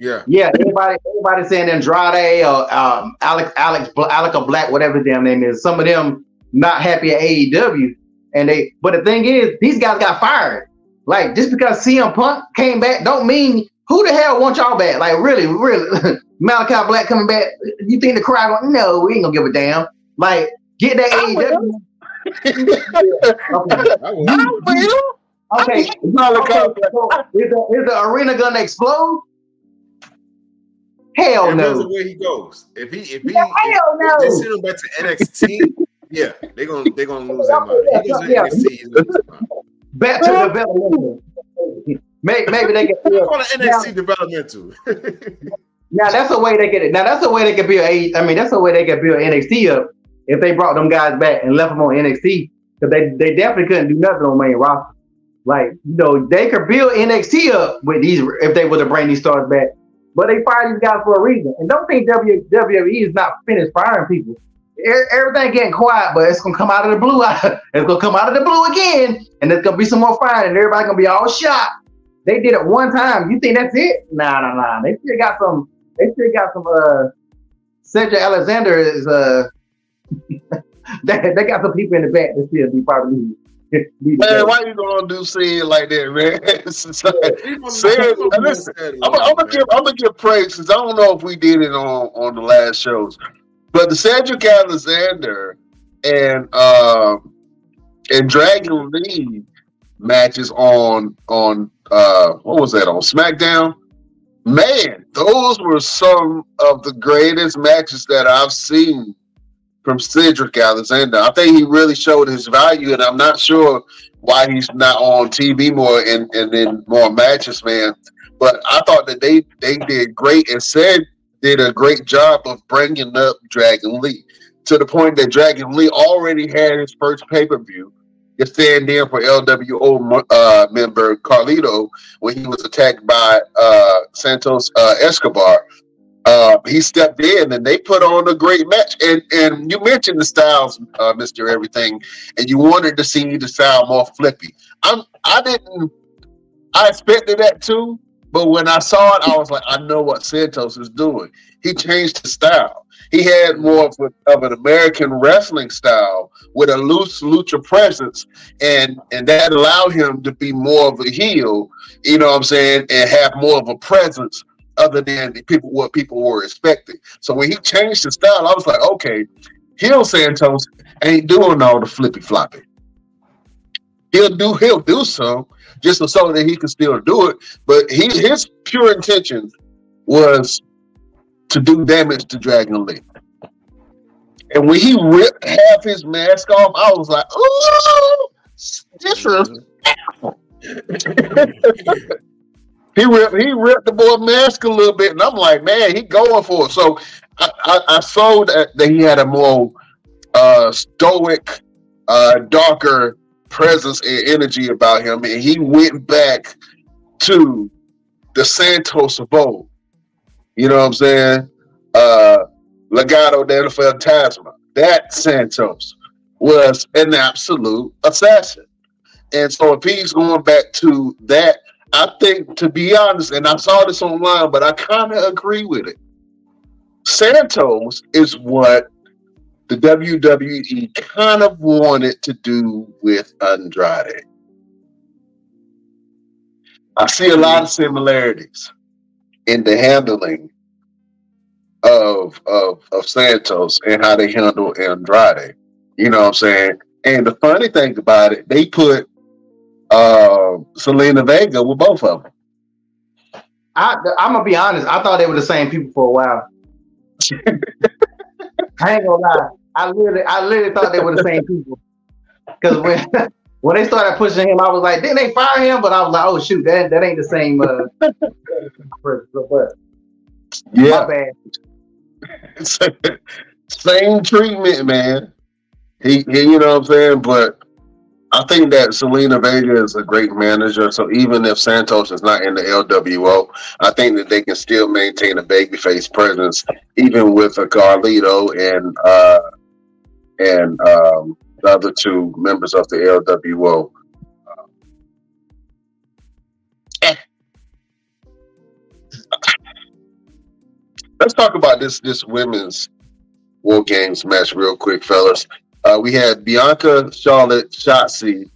Yeah. yeah, everybody everybody saying Andrade or um Alex Alex Alec Black, whatever his damn name is. Some of them not happy at AEW, and they. But the thing is, these guys got fired. Like just because CM Punk came back, don't mean who the hell want y'all back? Like really, really, [laughs] Malachi Black coming back. You think the crowd? Going, no, we ain't gonna give a damn. Like get that I AEW. Okay. [laughs] I will. I will. Okay. Malachi Okay, so is, the, is the arena gonna explode? Hell It depends no. where he goes. If he if he Hell if they send him back to NXT, yeah, they're gonna they're gonna lose that money. He goes to Yeah. NXT, he's lose his mind. Back to developmental. Maybe, maybe they feel. call it NXT developmental. [laughs] Now that's the way they get it. Now that's the way they could build a. I mean, that's the way they could build NXT up if they brought them guys back and left them on NXT because they they definitely couldn't do nothing on main roster. Like you know, they could build NXT up with these if they were to bring these stars back. But they fired these guys for a reason. And don't think WWE is not finished firing people. Everything getting quiet, but it's gonna come out of the blue. [laughs] it's gonna come out of the blue again, and there's gonna be some more firing, and everybody gonna be all shocked. They did it one time. You think that's it? Nah, nah, nah. They still got some. They still got some. Uh, Cedric Alexander is. Uh, [laughs] they, they got some people in the back that still be probably. [laughs] Man, why you gonna do Sid like that, man? [laughs] It's just like- Even- Say it. even Listen, I'm, I'm gonna give I'm gonna give praise because I don't know if we did it on on the last shows, but the Cedric Alexander and um and Dragon Lee matches on on uh what was that on SmackDown? Man, those were some of the greatest matches that I've seen from Cedric Alexander. I think he really showed his value, and I'm not sure why he's not on TV more and and in more matches, man. But I thought that they they did great and said did a great job of bringing up Dragon Lee to the point that Dragon Lee already had his first pay per view to stand in for LWO uh, member Carlito when he was attacked by uh, Santos uh, Escobar. Uh, he stepped in and they put on a great match. And and you mentioned the styles, uh, Mister Everything, and you wanted to see the style more flippy. I'm I didn't. I expected that too, but when I saw it, I was like, I know what Santos is doing. He changed his style. He had more of, a, of an American wrestling style with a loose lucha presence, and and that allowed him to be more of a heel. You know what I'm saying, and have more of a presence other than the people what people were expecting. So when he changed his style, I was like, okay, Hill Santos ain't doing all the flippy floppy. He'll do he'll do some just so that he can still do it. But he his pure intention was to do damage to Dragon Lee. And when he ripped half his mask off, I was like, "Ooh, [laughs] disrespectful." [laughs] he ripped he ripped the boy mask a little bit, and I'm like, man, he going for it. So I, I, I saw that, that he had a more uh, stoic uh, darker presence and energy about him, and he went back to the Santos of old. You know what I'm saying? Uh, Legado del Fantasma. That Santos was an absolute assassin. And so if he's going back to that, I think, to be honest, and I saw this online, but I kind of agree with it. Santos is what the WWE kind of wanted to do with Andrade. I see a lot of similarities in the handling of of of Santos and how they handle Andrade. You know what I'm saying? And the funny thing about it, they put uh Zelina Vega with both of them. I I'm gonna be honest. I thought they were the same people for a while. [laughs] I ain't gonna lie. I literally, I literally thought they were the same people. Because when [laughs] when they started pushing him, I was like, didn't they fire him? But I was like, oh shoot, that that ain't the same. Uh, but Yeah, [laughs] same treatment, man. He, he, you know what I'm saying? But I think that Zelina Vega is a great manager. So even if Santos is not in the LWO, I think that they can still maintain a babyface presence, even with a Carlito and uh, and um, the other two members of the LWO. Eh. Let's talk about this this women's War Games match real quick, fellas. Uh, we had Bianca, Charlotte, Shotzi,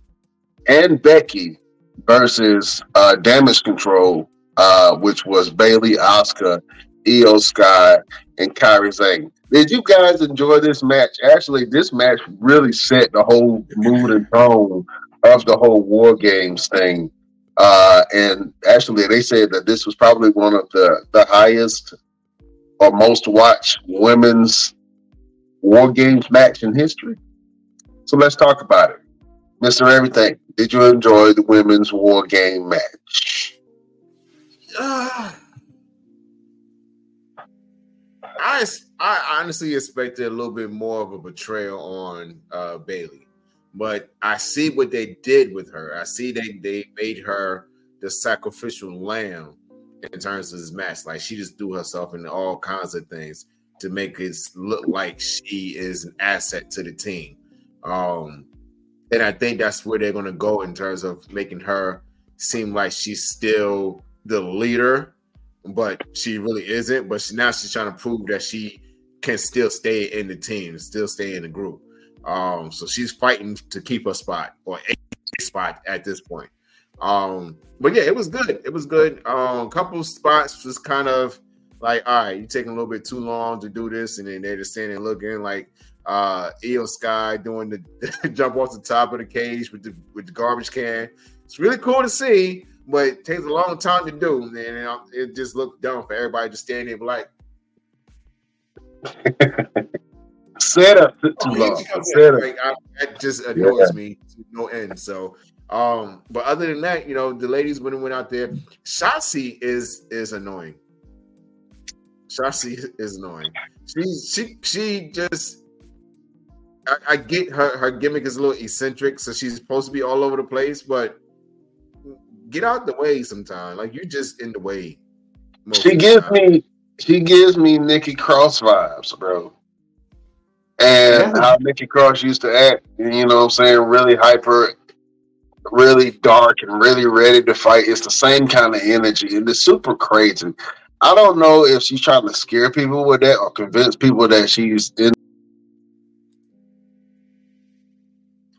and Becky versus uh, Damage Control, uh, which was Bayley, Asuka, Iyo Sky, and Kairi Sane. Did you guys enjoy this match? Actually, this match really set the whole mood and tone of the whole War Games thing. Uh, and actually, they said that this was probably one of the, the highest or most watched women's War Games match in history. So let's talk about it. Mr. Everything, did you enjoy the women's War Game match? Uh, [sighs] I I honestly expected a little bit more of a betrayal on uh, Bayley, but I see what they did with her. I see they they made her the sacrificial lamb in terms of this match. Like she just threw herself into all kinds of things to make it look like she is an asset to the team. Um, and I think that's where they're going to go in terms of making her seem like she's still the leader, but she really isn't. But she, now she's trying to prove that she can still stay in the team, still stay in the group. Um, so she's fighting to keep a spot or a spot at this point. Um, but yeah, it was good. It was good. Um, couple spots was kind of like, all right, you're taking a little bit too long to do this, and then they're just standing looking like uh Iyo Sky doing [laughs] the jump off the top of the cage with the with the garbage can. It's really cool to see, but it takes a long time to do, and it, it just looked dumb for everybody just standing there like. [laughs] Set up too Oh, long. yeah, Set up. like, I, that just annoys me to no end. So, um, but other than that, you know, the ladies when it went out there, Shotzi is is annoying. Shotzi is annoying. She she she just. I, I get her her gimmick is a little eccentric, so she's supposed to be all over the place, but get out the way sometime. Like you're just in the way. She gives me she gives me Nikki Cross vibes, bro. And Yeah. how Nikki Cross used to act, you know what I'm saying? Really hyper, really dark, and really ready to fight. It's the same kind of energy, and it's super crazy. I don't know if she's trying to scare people with that or convince people that she's in.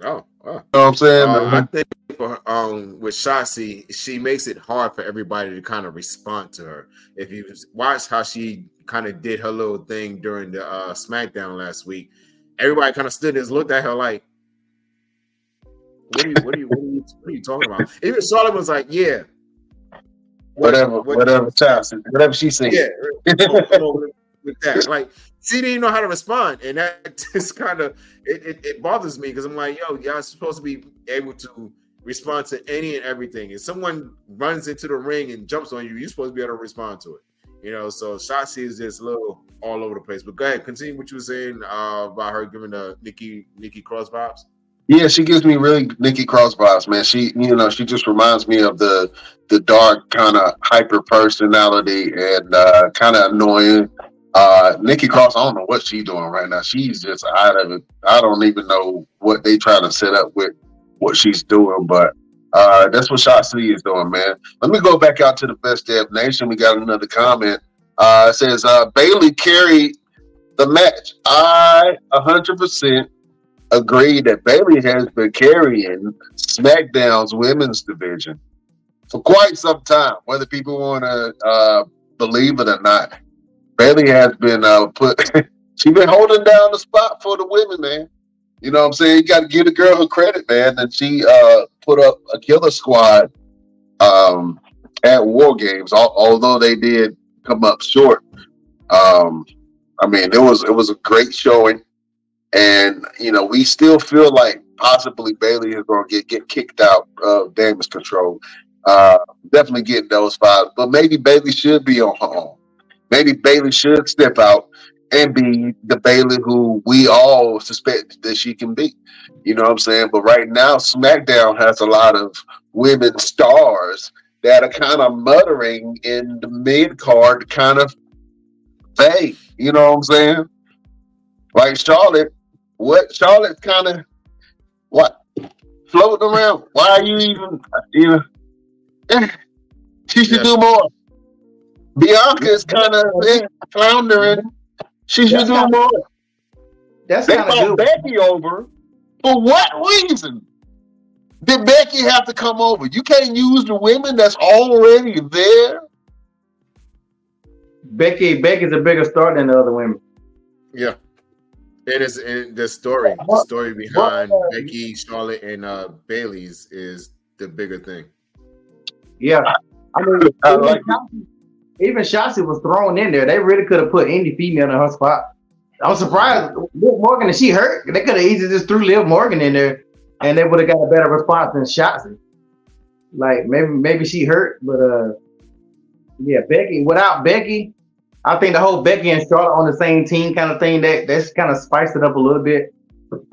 Oh, wow. You know what I'm saying? Uh, I think for um with Shotzi, she makes it hard for everybody to kind of respond to her. If you watch how she kind of did her little thing during the uh, SmackDown last week, everybody kind of stood and looked at her like, "What are you? What are you? What are you, what are you talking about?" Even Charlotte was like, "Yeah, whatever, what- whatever, child, whatever she said. yeah." come on, come on with, with that, like she didn't know how to respond, and that [laughs] just kind of it, it, it bothers me because I'm like, "Yo, y'all supposed to be able to." respond to any and everything. If someone runs into the ring and jumps on you, you're supposed to be able to respond to it. You know, so Shotzi is just a little all over the place. But go ahead, continue what you were saying uh, about her giving the Nikki Nikki Cross vibes. Yeah, she gives me really Nikki Cross vibes, man. She, you know, she just reminds me of the the dark kind of hyper personality and uh, kind of annoying. Uh, Nikki Cross, I don't know what she's doing right now. She's just out of it. I don't even know what they trying to set up with what she's doing, but uh, that's what Shotzi is doing, man. Let me go back out to the best damn nation. We got another comment. Uh, it says uh, Bayley carried the match. I 100% agree that Bayley has been carrying SmackDown's women's division for quite some time, whether people want to uh, believe it or not. Bayley has been uh, put. [laughs] she's been holding down the spot for the women, man. You know what I'm saying? You got to give the girl her credit, man. And she uh, put up a killer squad um, at War Games, although they did come up short. Um, I mean, it was it was a great showing, and you know we still feel like possibly Bayley is going to get get kicked out of Damage Control. Uh, definitely getting those five, but maybe Bayley should be on her own. Maybe Bayley should step out and be the Bayley who we all suspect that she can be. You know what I'm saying? But right now, SmackDown has a lot of women stars that are kind of muttering in the mid card kind of vague. You know what I'm saying? Like Charlotte, what Charlotte's kind of what floating around? Why are you even you know? Eh, she should yeah. do more. Bianca is kind of eh, floundering. She should do more. That's they brought Becky over. For what reason? Did Becky have to come over? You can't use the women that's already there. Becky Becky's a bigger star than the other women. Yeah. It is in the story. The story behind uh, Becky, Charlotte, and uh, Bayley's is the bigger thing. Yeah. I mean, [laughs] I like even Shotzi was thrown in there. They really could have put any female in her spot. I was surprised. Liv Morgan, is she hurt? They could have easily just threw Liv Morgan in there, and they would have got a better response than Shotzi. Like maybe maybe she hurt, but uh, yeah, Becky. Without Becky, I think the whole Becky and Charlotte on the same team kind of thing that that's kind of spiced it up a little bit.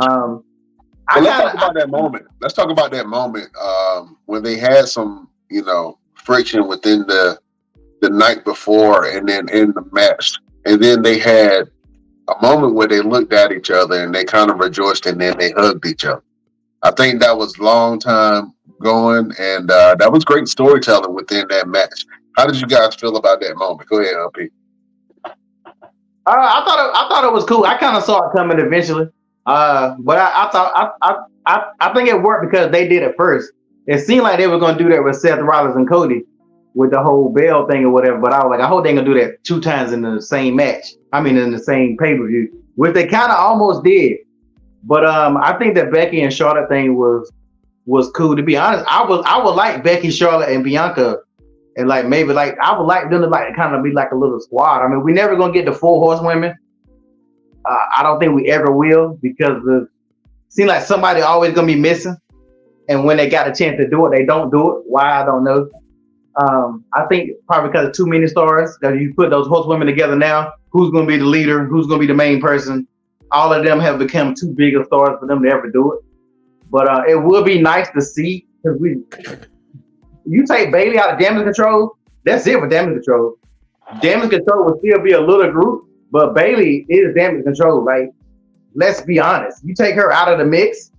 Um, well, let's talk about I, that moment. Let's talk about that moment um, when they had some, you know, friction within the the night before and then in the match. And then they had a moment where they looked at each other and they kind of rejoiced and then they hugged each other. I think that was long time going and uh, that was great storytelling within that match. How did you guys feel about that moment? Go ahead, LP. Uh, I thought it, I thought it was cool. I kind of saw it coming eventually, uh, but I, I thought I, I, I I think it worked because they did it first. It seemed like they were going to do that with Seth Rollins and Cody, with the whole bell thing or whatever. But I was like, I hope they gonna do that two times in the same match. I mean, in the same pay per view, which they kind of almost did. But um, I think that Becky and Charlotte thing was was cool. To be honest, I was I would like Becky, Charlotte, and Bianca, and like maybe like I would like them to like kind of be like a little squad. I mean, we never gonna get the four horsewomen. Uh, I don't think we ever will because the seem like somebody always gonna be missing. And when they got a chance to do it, they don't do it. Why I don't know. Um, I think probably because of too many stars that you put those horsewomen together now. Who's to be the leader? Who's to be the main person? All of them have become too big of stars for them to ever do it. But uh, it would be nice to see because we, you take Bayley out of damage control. That's it for damage control. Damage control will still be a little group, but Bayley is damage control. Like, let's be honest. You take her out of the mix.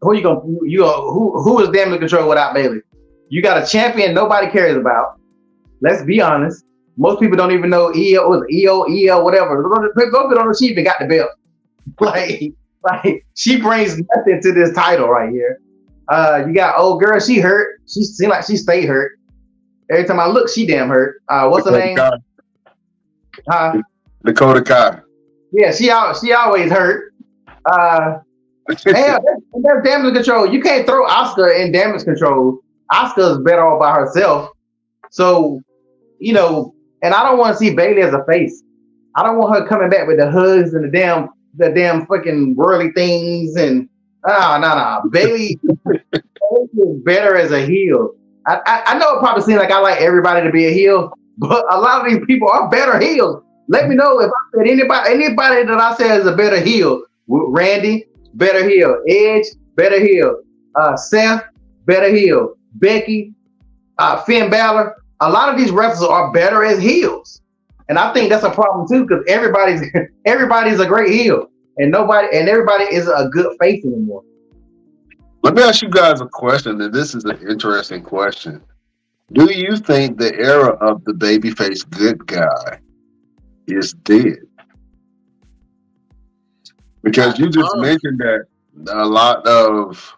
Who you gonna you go, who who is damage control without Bayley? You got a champion nobody cares about. Let's be honest. Most people don't even know Iyo was Iyo, Iyo, whatever. Go the sheet and got the belt. [laughs] like, like she brings nothing to this title right here. Uh, you got old girl, she hurt. She seemed like she stayed hurt. Every time I look, she damn hurt. Uh, what's Dakota her name? Kai. Huh? Dakota Kai. Yeah, she out. She always hurt. Uh, [laughs] damn, that's, that's damage control. You can't throw Asuka in damage control Asuka's better all by herself. So, you know, and I don't want to see Bayley as a face. I don't want her coming back with the hugs and the damn the damn fucking whirly things and ah no no Bayley is [laughs] better as a heel. I, I, I know it probably seems like I like everybody to be a heel, but a lot of these people are better heels. Let me know if I said anybody anybody that I said is a better heel. Randy, better heel. Edge, better heel. Uh, Seth, better heel. Becky, uh, Finn Balor. A lot of these wrestlers are better as heels, and I think that's a problem too because everybody's [laughs] everybody's a great heel, and nobody and everybody is a good face anymore. Let me ask you guys a question, and this is an interesting question. Do you think the era of the babyface good guy is dead? Because you just Oh. mentioned that a lot of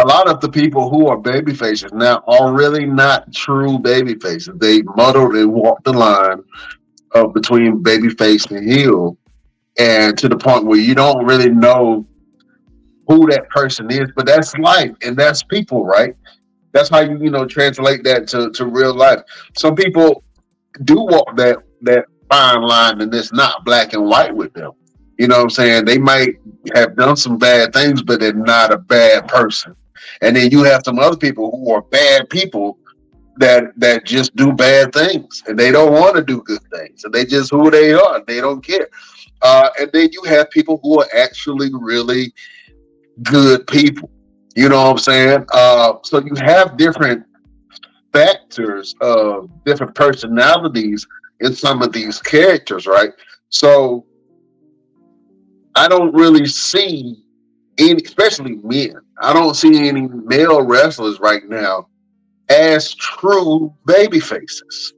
a lot of the people who are baby faces now are really not true baby faces. They muddled and walked the line of between baby face and heel, and to the point where you don't really know who that person is. But that's life and that's people, right? That's how you you know translate that to, to real life. Some people do walk that that fine line, and it's not black and white with them. You know what I'm saying? They might have done some bad things, but they're not a bad person. And then you have some other people who are bad people that that just do bad things and they don't want to do good things. And they just who they are. They don't care. Uh, and then you have people who are actually really good people. You know what I'm saying? Uh, so you have different factors of different personalities in some of these characters, right? So I don't really see any, especially men. I don't see any male wrestlers right now as true baby faces.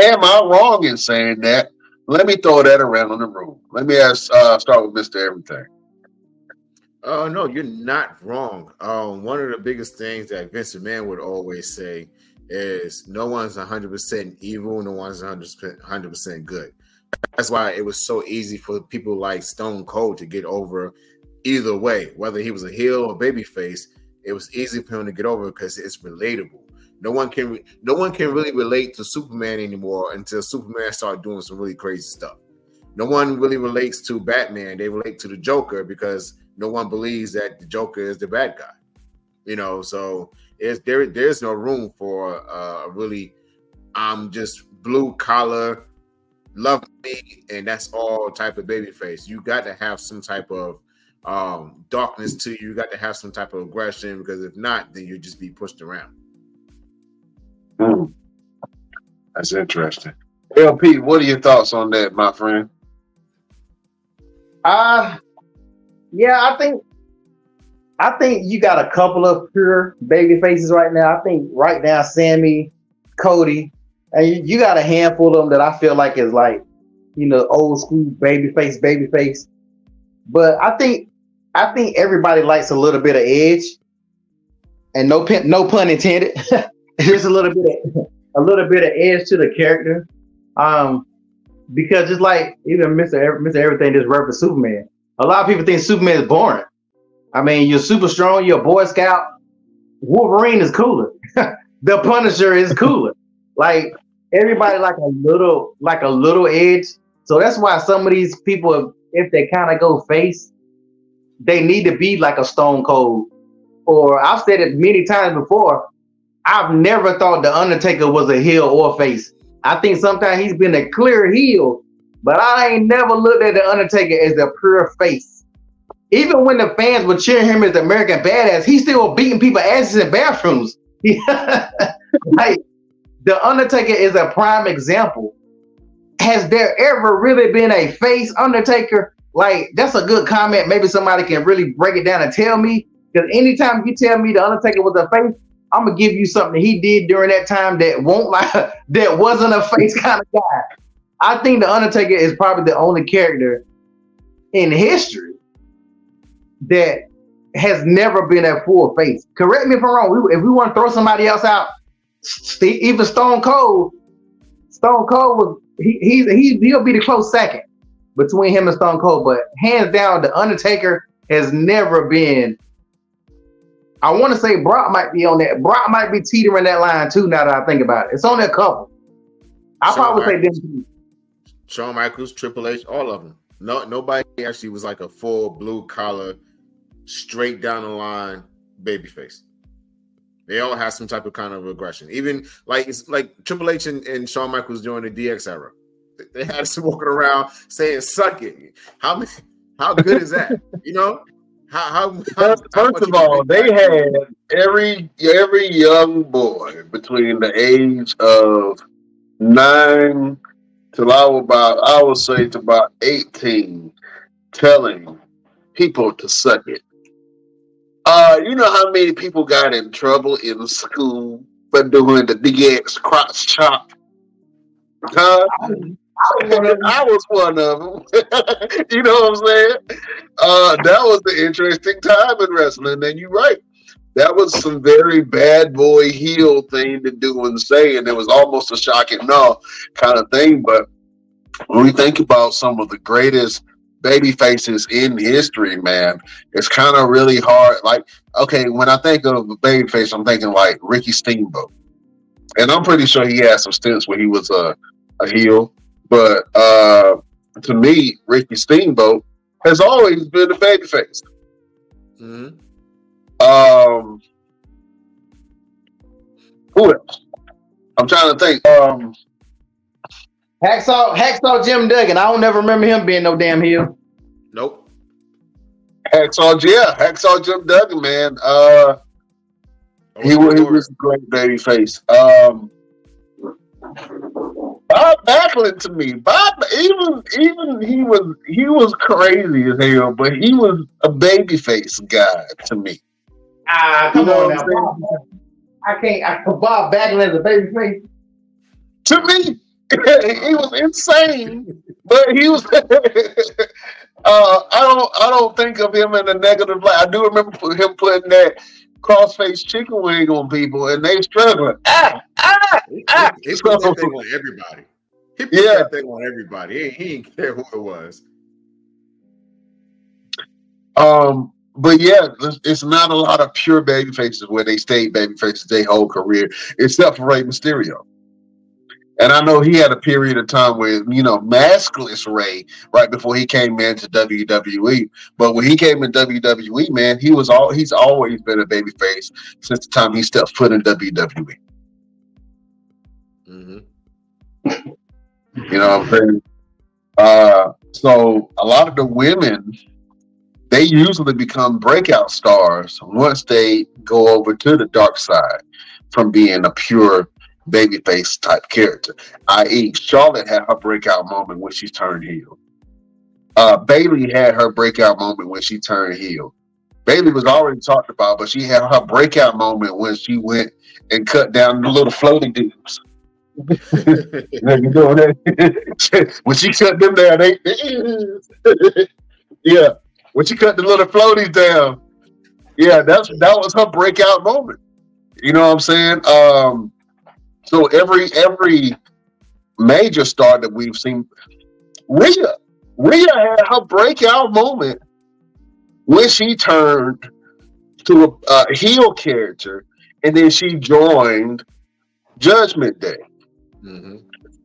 Am I wrong in saying that? Let me throw that around in the room. Let me ask, uh, start with Mister Everything. Oh no, you're not wrong. Um, one of the biggest things that Vince McMahon would always say is no one's 100% evil, no one's 100% 100% good. That's why it was so easy for people like Stone Cold to get over either way, whether he was a heel or babyface. It was easy for him to get over because it's relatable. No one can re- no one can really relate to Superman anymore until Superman started doing some really crazy stuff. No one really relates to Batman. They relate to the Joker because no one believes that the Joker is the bad guy. You know, so it's there. There's no room for uh, really. I'm just blue collar, love me, and that's all type of baby face. You got to have some type of um darkness to you. You got to have some type of aggression because if not, then you just be pushed around. Hmm. That's interesting. LP, what are your thoughts on that, my friend? Uh yeah, I think I think you got a couple of pure baby faces right now. I think right now Sami, Cody, and you, you got a handful of them that I feel like is like, you know, old school baby face, baby face. But I think I think everybody likes a little bit of edge. And no pun, no pun intended. [laughs] There's a little bit of a little bit of edge to the character. Um, because just like even. Ev- Mr. Everything just referenced Superman. A lot of people think Superman is boring. I mean, you're super strong, you're a Boy Scout. Wolverine is cooler. [laughs] the Punisher is cooler. like everybody like a little like a little edge. So that's why some of these people, if they kind of go face, they need to be like a Stone Cold. Or I've said it many times before. I've never thought the Undertaker was a heel or face. I think sometimes he's been a clear heel, but I ain't never looked at the Undertaker as a pure face. Even when the fans would cheer him as the American Badass, he's still beating people asses in bathrooms. [laughs] like the Undertaker is a prime example. Has there ever really been a face Undertaker? Like that's a good comment. Maybe somebody can really break it down and tell me. Because anytime you tell me the Undertaker was a face, I'm gonna give you something he did during that time that won't like [laughs] that wasn't a face [laughs] kind of guy. I think the Undertaker is probably the only character in history that has never been at full face. Correct me if I'm wrong. We- if we want to throw somebody else out, even Stone Cold, Stone Cold was he, he he he'll be the close second between him and Stone Cold, but hands down, the Undertaker has never been. I want to say Brock might be on that. Brock might be teetering that line too. Now that I think about it, it's only a couple. I Shawn probably say them. Shawn Michaels, Triple H, all of them. No, nobody actually was like a full blue collar, straight down the line babyface. They all have some type of kind of aggression. Even like it's like Triple H and, and Shawn Michaels during the DX era. They- had us [laughs] walking around saying "suck it." How many How good is that? You know, how how, how First, of all, they had every every young boy between the age of nine till I was about I would say to about eighteen, telling people to suck it. Uh, you know how many people got in trouble in school for doing the DX crotch chop? Huh? I was one of them. [laughs] you know what I'm saying? Uh, that was the interesting time in wrestling. And you're right. That was some very bad boy heel thing to do and say, and it was almost a shocking no kind of thing. But when we think about some of the greatest baby faces in history, man, it's kind of really hard. Like, okay, when I think of a baby face, I'm thinking like Ricky Steamboat. And I'm pretty sure he had some stints where he was a, a heel. But uh, to me, Ricky Steamboat has always been a baby face. Mhm. Um, who else? I'm trying to think. Um, Hacksaw, Hacksaw Jim Duggan. I don't never remember him being no damn heel. Nope. Hacksaw, yeah, Hacksaw Jim Duggan, man. Uh, he, wa- he was a great baby face. Um, Bob Backlund to me, Bob, even even he was he was crazy as hell, but he was a baby face guy to me. Ah, come You know on now. I'm Bob, I can't. I, Bob Backlund as a baby face. To me, [laughs] he was insane, but he was. [laughs] uh, I don't I don't think of him in a negative light. I do remember him putting that crossface chicken wing on people, and they struggling. Ah, ah, He, ah. he, he put that thing on everybody. He put Yeah. that thing on everybody. He, he didn't care who it was. Um, but yeah, it's- not a lot of pure baby faces where they stayed baby faces their whole career, except for Rey Mysterio. And I know he had a period of time where, you know, maskless Rey right before he came into WWE. But when he came in WWE, man, he was all he's always been a baby face since the time he stepped foot in WWE. hmm You know what I'm saying? Uh, so a lot of the women, they usually become breakout stars once they go over to the dark side from being a pure babyface type character. I.e., Charlotte had her breakout moment when she turned heel. Uh, Bayley had her breakout moment when she turned heel. Bayley was already talked about, but she had her breakout moment when she went and cut down the little floating dudes. [laughs] [laughs] When she cut them down, they, [laughs] yeah. When she cut the little floaties down, yeah, that's that was her breakout moment. You know what I'm saying? Um, so every every major star that we've seen, Rhea, Rhea had her breakout moment when she turned to a, a heel character, and then she joined Judgment Day. hmm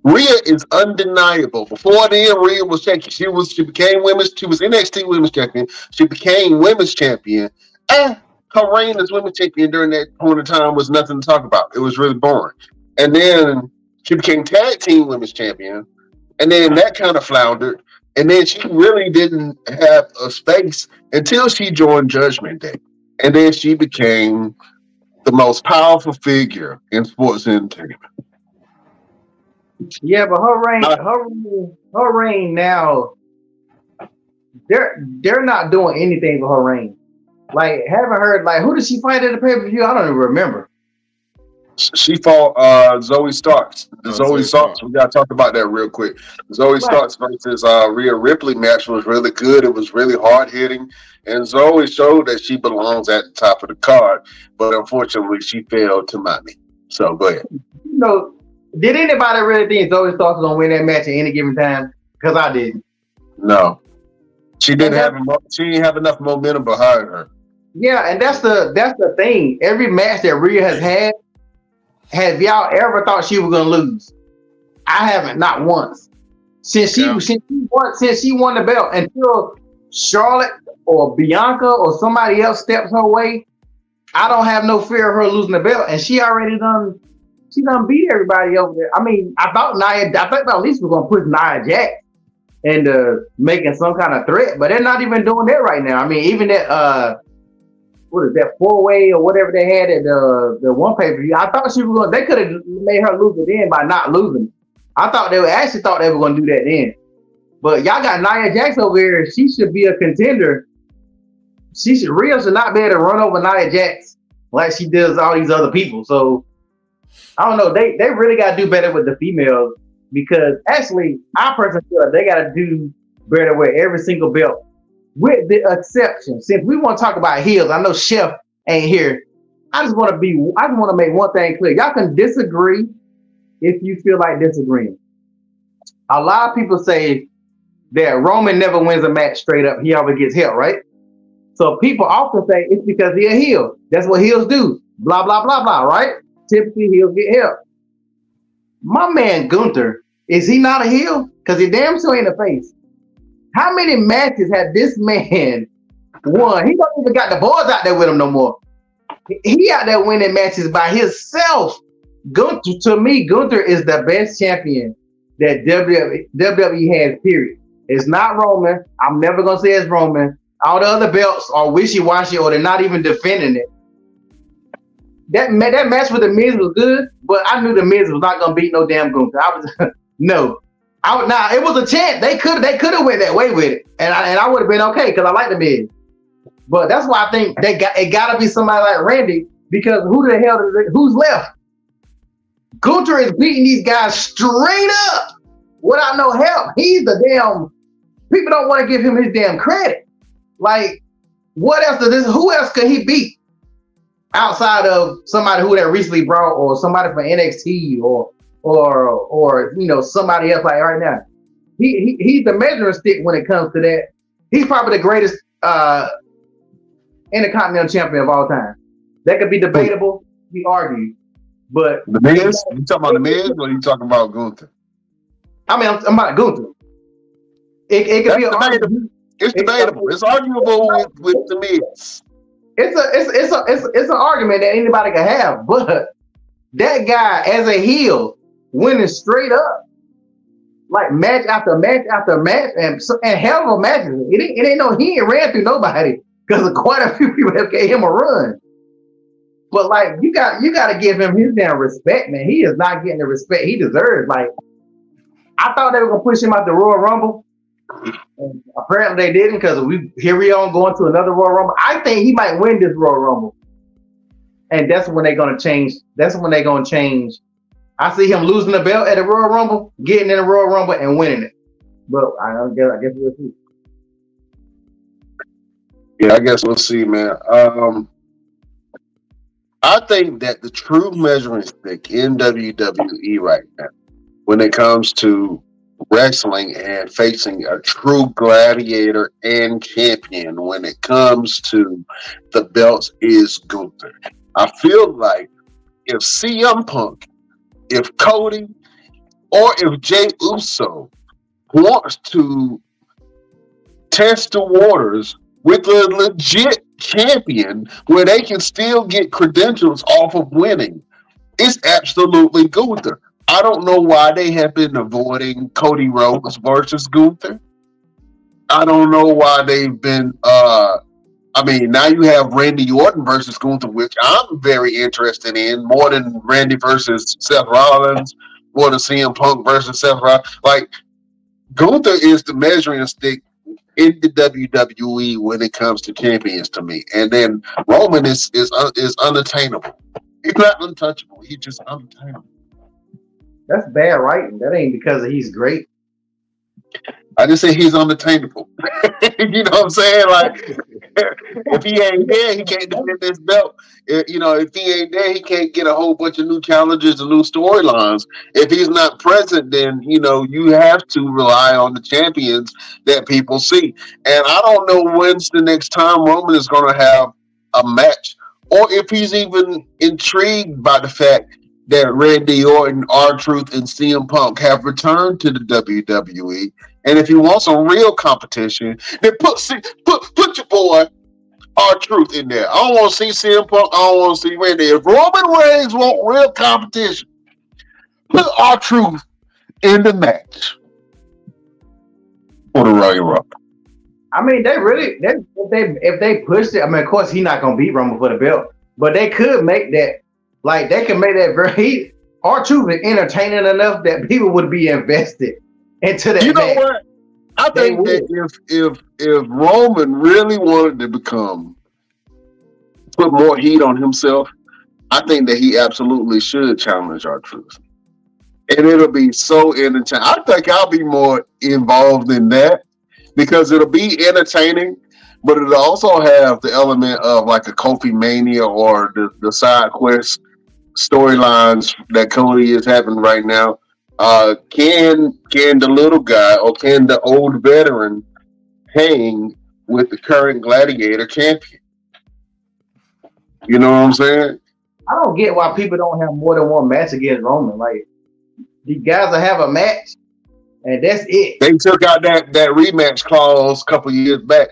Rhea is undeniable. Before then, Rhea was champion. She was she became women's. She was NXT Women's Champion. She became Women's Champion. And her reign as Women's Champion during that point of time was nothing to talk about. It was really boring. And then she became Tag Team Women's Champion. And then that kind of floundered. And then she really didn't have a space until she joined Judgment Day. And then she became the most powerful figure in sports entertainment. Yeah, but her reign, Uh, her reign, her reign now, they're they're not doing anything for her reign. Like, haven't heard like who did she fight at the pay per view? I don't even remember. She fought uh, Zoey Starks. Oh, Zoey Zoey Starks. Starks. We gotta talk about that real quick. Zoey Right. Starks versus uh, Rhea Ripley match was really good. It was really hard hitting, and Zoey showed that she belongs at the top of the card. But unfortunately, she failed to Miami. So go ahead. You know, did anybody really think Zoey Stark was gonna win that match at any given time? Because I didn't. No, she didn't have she didn't have enough momentum behind her. Yeah, and that's the that's the thing. Every match that Rhea has had, have y'all ever thought she was gonna lose? I haven't, not once. Since she Yeah. since she won since she won the belt until Charlotte or Bianca or somebody else steps her way, I don't have no fear of her losing the belt. And she already done she done beat everybody over there. I mean, I thought Nia I thought at least was gonna push Nia Jax into making some kind of threat, but they're not even doing that right now. I mean, even that uh what is that four way or whatever they had at the the one pay per view. I thought she was going. They could have made her lose it in by not losing. I thought they were actually thought they were going to do that then. But y'all got Nia Jax over here. She should be a contender. She should Rhea should not be able to run over Nia Jax like she does all these other people. So I don't know. They they really got to do better with the females because actually, I personally feel like they got to do better with every single belt with the exception, since we want to talk about heels, I know Chef ain't here. I just want to be, I just want to make one thing clear. Y'all can disagree if you feel like disagreeing. A lot of people say that Roman never wins a match straight up. He always gets help, right? So people often say it's because he a heel. That's what heels do. Blah, blah, blah, blah, right? Typically he'll get help. My man Gunther, is he not a heel? Because he damn sure ain't a face. How many matches had this man [laughs] won? He don't even got the boys out there with him no more. He out there winning matches by himself. Gunther, to me, Gunther is the best champion that WWE, WWE has, period. It's not Roman. I'm never gonna say it's Roman. All the other belts are wishy-washy or they're not even defending it. That that match with the Miz was good, but I knew the Miz was not gonna beat no damn Gunther. I was [laughs] no. I would now it was a chance. They could they could have went that way with it. And I and I would have been okay because I like the Miz. But that's why I think they got it gotta be somebody like Randy, because who the hell is who's left? Gunther is beating these guys straight up without no help. He's the damn people don't want to give him his damn credit. Like, what else does this who else could he beat outside of somebody who that recently brought or somebody from NXT or or or you know somebody else like right now. He, he he's the measuring stick when it comes to that. He's probably the greatest uh intercontinental champion of all time. That could be debatable, We argue. But the Miz, you talking about the Miz or you talking about Gunther? I mean, I'm, I'm about Gunther. It, it could That's be debatable. It's debatable. It's arguable with, with the Miz. It's a it's it's a it's, it's an argument that anybody can have, [laughs] but that guy as a heel winning straight up, like match after match after match, and and hell of a matches. It ain't, it ain't no he ain't ran through nobody [laughs] because quite a few people have gave him a run. But like you got you got to give him his damn respect, man. He is not getting the respect he deserves. Like I thought they were gonna push him out the Royal Rumble. Apparently they didn't because we here we are going to another Royal Rumble. I think he might win this Royal Rumble. And that's when they're gonna change. That's when they're gonna change I see him losing the belt at the Royal Rumble, getting in the Royal Rumble, and winning it. But I guess. I guess we'll see. Yeah, I guess we'll see, man. Um, I think that the true measuring stick in WWE right now, when it comes to wrestling and facing a true gladiator and champion, when it comes to the belts, is Gunther. I feel like if CM Punk if Cody or if Jey Uso wants to test the waters with a legit champion where they can still get credentials off of winning, it's absolutely Gunther. I don't know why they have been avoiding Cody Rhodes versus Gunther. I don't know why they've been uh I mean, now you have Randy Orton versus Gunther, which I'm very interested in more than Randy versus Seth Rollins, more than CM Punk versus Seth Rollins. Like, Gunther is the measuring stick in the WWE when it comes to champions to me. And then Roman is is uh, is unattainable. He's not untouchable. He's just unattainable. That's bad writing. That ain't because he's great. I just say he's unattainable. [laughs] you know what I'm saying? Like, [laughs] if he ain't there, he can't defend this belt. If, you know, if he ain't there, he can't get a whole bunch of new challenges and new storylines. If he's not present, then you know you have to rely on the champions that people see. And I don't know when's the next time Roman is going to have a match, or if he's even intrigued by the fact that Randy Orton, R Truth, and CM Punk have returned to the WWE and if you want some real competition, then put put put your boy R Truth in there. I don't want to see CM Punk. I don't want to see Randy. If Roman Reigns want real competition, put R Truth in the match. for the Royal Rumble. I mean, they really they, if they if they pushed it. I mean, of course, he's not gonna beat Roman for the belt, but they could make that like they can make that very. R-Truth is entertaining enough that people would be invested into that. You know match. what? I They think that if if if Roman really wanted to become put more heat on himself, I think that he absolutely should challenge R Truth. And it'll be so entertaining. I think I'll be more involved in that because it'll be entertaining, but it'll also have the element of like a Kofi Mania or the, the side quest storylines that Cody is having right now. Uh, can can the little guy or can the old veteran hang with the current gladiator champion? You know what I'm saying? I don't get why people don't have more than one match against Roman. Like these guys will have a match, and that's it. They took out that that rematch clause a couple years back.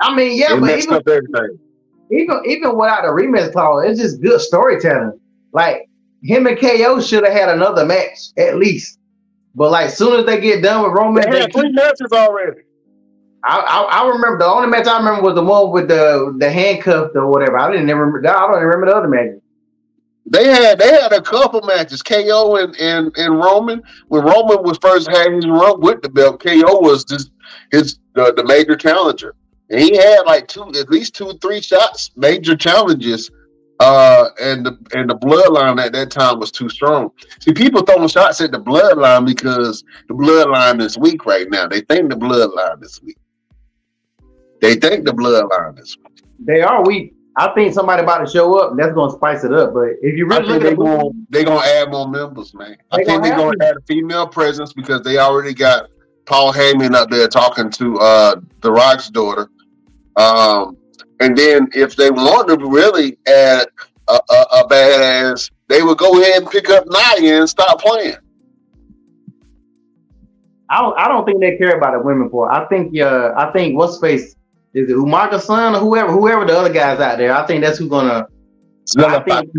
I mean, yeah, They but even even even without a rematch clause, it's just good storytelling. Like him and KO should have had another match at least. But like soon as they get done with Roman, They they had three matches already. I, I I remember the only match I remember was the one with the the handcuffed or whatever. I didn't remember. I don't even remember the other matches. They had they had a couple matches. KO and and, and Roman. When Roman was first had his run with the belt, KO was just his the, the major challenger, and he had like two at least two three shots major challenges. Uh, and the and the bloodline at that time was too strong. See, people throwing shots at the bloodline because the bloodline is weak right now. They think the bloodline is weak. They think the bloodline is weak. They are weak. I think somebody about to show up. That's gonna spice it up. But if you really look they're going the they gonna add more members, man. I think they're gonna add a female presence because they already got Paul Heyman up there talking to uh the Rock's daughter. Um and then if they want to really add a, a, a badass, they would go ahead and pick up Nia and stop playing. I don't, I don't think they care about the women for. I think uh I think what's face is it Umaga's son or whoever whoever the other guys out there. I think that's who's gonna. I think,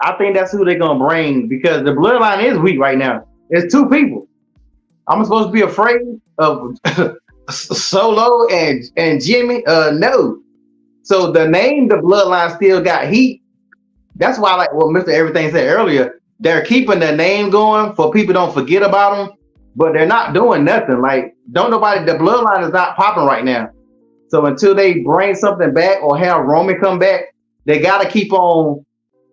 I think that's who they're gonna bring because the bloodline is weak right now. It's two people. I'm supposed to be afraid of [laughs] Solo and and Jimmy. Uh, no. So the name, the bloodline, still got heat. That's why, like what Mister Everything said earlier, they're keeping the name going for people don't forget about them, but they're not doing nothing. Like don't nobody. The bloodline is not popping right now. So until they bring something back or have Roman come back, they got to keep on.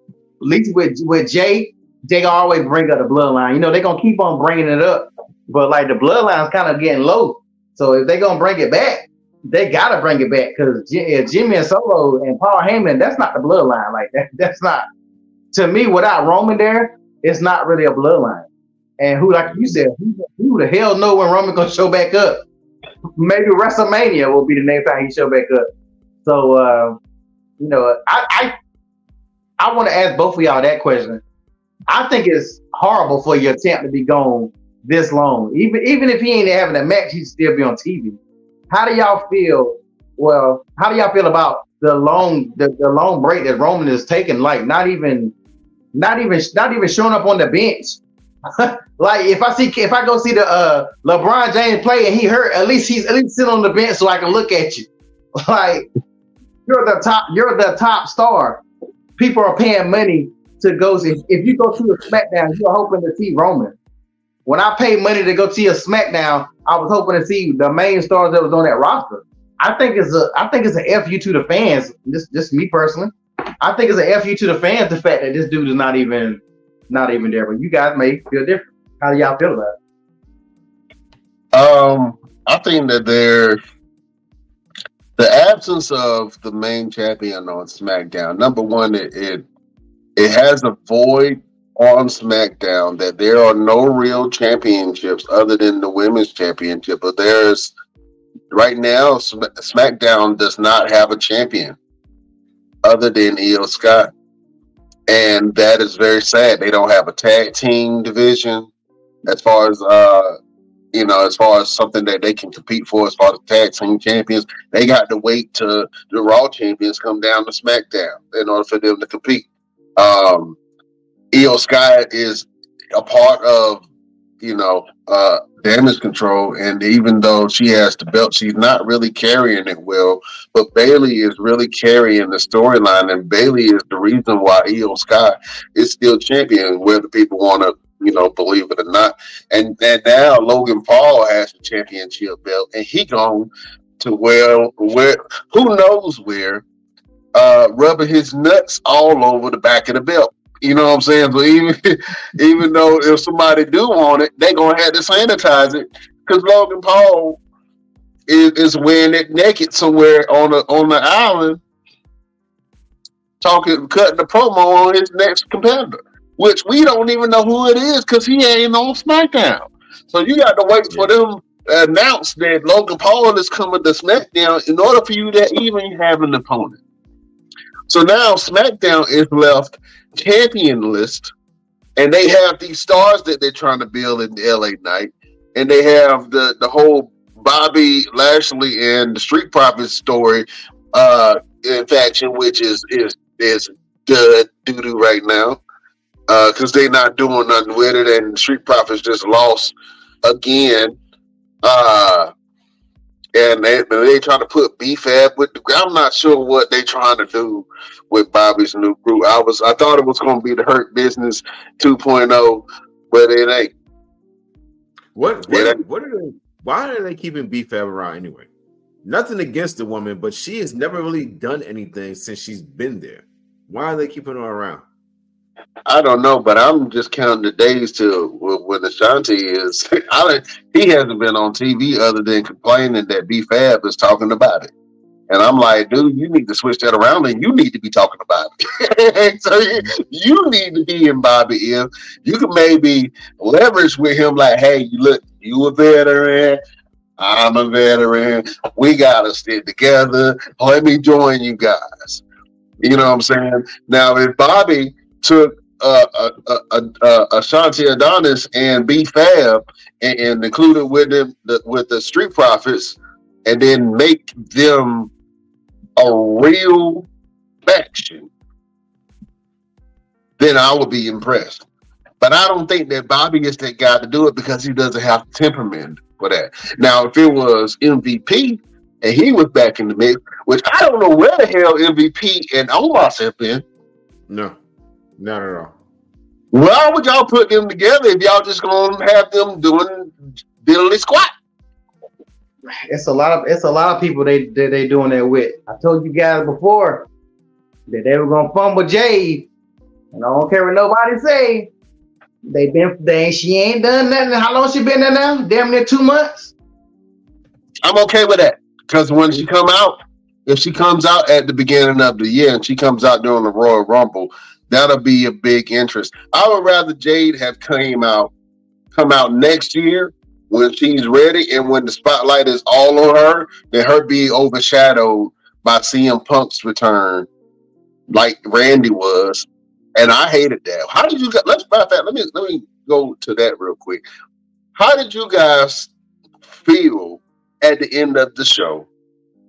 At least with with Jey, Jey always bring up the bloodline. You know they're gonna keep on bringing it up, but like the bloodline's kind of getting low. So if they're gonna bring it back, they gotta bring it back because Jimmy and Solo and Paul Heyman, that's not the bloodline. Like that, [laughs] that's not to me. Without Roman there, it's not really a bloodline. And who, like you said, who, who the hell know when Roman gonna show back up? Maybe WrestleMania will be the next time he show back up. So uh, you know, I I, I want to ask both of y'all that question. I think it's horrible for your attempt to be gone this long. Even even if he ain't having a match, he'd still be on TV. How do y'all feel? Well, how do y'all feel about the long the, the long break that Roman is taking? Like not even not even not even showing up on the bench. [laughs] like if I see if I go see the uh LeBron James play and he hurt, at least he's at least sitting on the bench so I can look at you. [laughs] Like you're the top, you're the top star. People are paying money to go see. If you go to a SmackDown, you're hoping to see Roman. When I paid money to go see a SmackDown, I was hoping to see the main stars that was on that roster. I think it's a, I think it's a fu to the fans. Just, just me personally. I think it's a fu to the fans. The fact that this dude is not even, not even there. But you guys may feel different. How do y'all feel about it? Um, I think that there, the absence of the main champion on SmackDown. Number one, it it, it has a void on SmackDown that there are no real championships other than the women's championship. But there's right now, SmackDown does not have a champion other than Iyo Sky, and that is very sad. They don't have a tag team division as far as uh you know, as far as something that they can compete for, as far as tag team champions, they got to wait till the Raw champions come down to SmackDown in order for them to compete. Um, Iyo Sky is a part of, you know, uh, damage control. And even though she has the belt, she's not really carrying it well. But Bayley is really carrying the storyline, and Bayley is the reason why Iyo Sky is still champion, whether people want to you know, believe it or not. And and now Logan Paul has the championship belt, and he gone to where where who knows where, uh, rubbing his nuts all over the back of the belt. You know what I'm saying? So even [laughs] even though if somebody do want it, they gonna have to sanitize it because Logan Paul is, is wearing it naked somewhere on the on the island, talking cutting the promo on his next competitor which we don't even know who it is because he ain't on SmackDown. So you got to wait for them to announce that Logan Paul is coming to SmackDown in order for you to even have an opponent. So now SmackDown is left championless, and they have these stars that they're trying to build in the LA Knight, and they have the the whole Bobby Lashley and the Street Profits story uh in faction, which is is is dud doo doo right now Uh, because they're not doing nothing with it, and Street Profits just lost again. Uh, and they they trying to put B-Fab with the. I'm not sure what they trying to do with Bobby's new group. I was I thought it was going to be the Hurt Business 2.0, but it ain't. What what, what are they? Why are they keeping B-Fab around anyway? Nothing against the woman, but she has never really done anything since she's been there. Why are they keeping her around? I don't know, but I'm just counting the days till when Ashante is. [laughs] I he hasn't been on TV other than complaining that B Fab is talking about it, and I'm like, dude, you need to switch that around, and you need to be talking about it. [laughs] so you, need to be in Bobby you can maybe leverage with him, like, hey, you look, you a veteran. I'm a veteran. We gotta stick together. Let me join you guys. You know what I'm saying? Now, if Bobby took uh, uh, uh, uh, uh Ashante Adonis and B Fab and, and included with them the, with the Street Profits, and then make them a real faction, then I would be impressed. But I don't think that Bobby is that guy to do it because he doesn't have temperament for that. Now, if it was MVP and he was back in the mix, which I don't know where the hell MVP and Omos have been. No. Not at all. Why would y'all put them together if y'all just gonna have them doing diddly squat? It's a lot of it's a lot of people they they, they doing that with. I told you guys before that they were gonna fumble Jade, and I don't care what nobody say. They been they she ain't done nothing. How long she been there now? Damn near two months. I'm okay with that because when she come out, if she comes out at the beginning of the year and she comes out during the Royal Rumble, that'll be a big interest. I would rather Jade have came out come out next year when she's ready and when the spotlight is all on her than her being overshadowed by CM Punk's return, like Randy was. And I hated that. How did you guys let's matter fact, let me let me go to that real quick. How did you guys feel at the end of the show?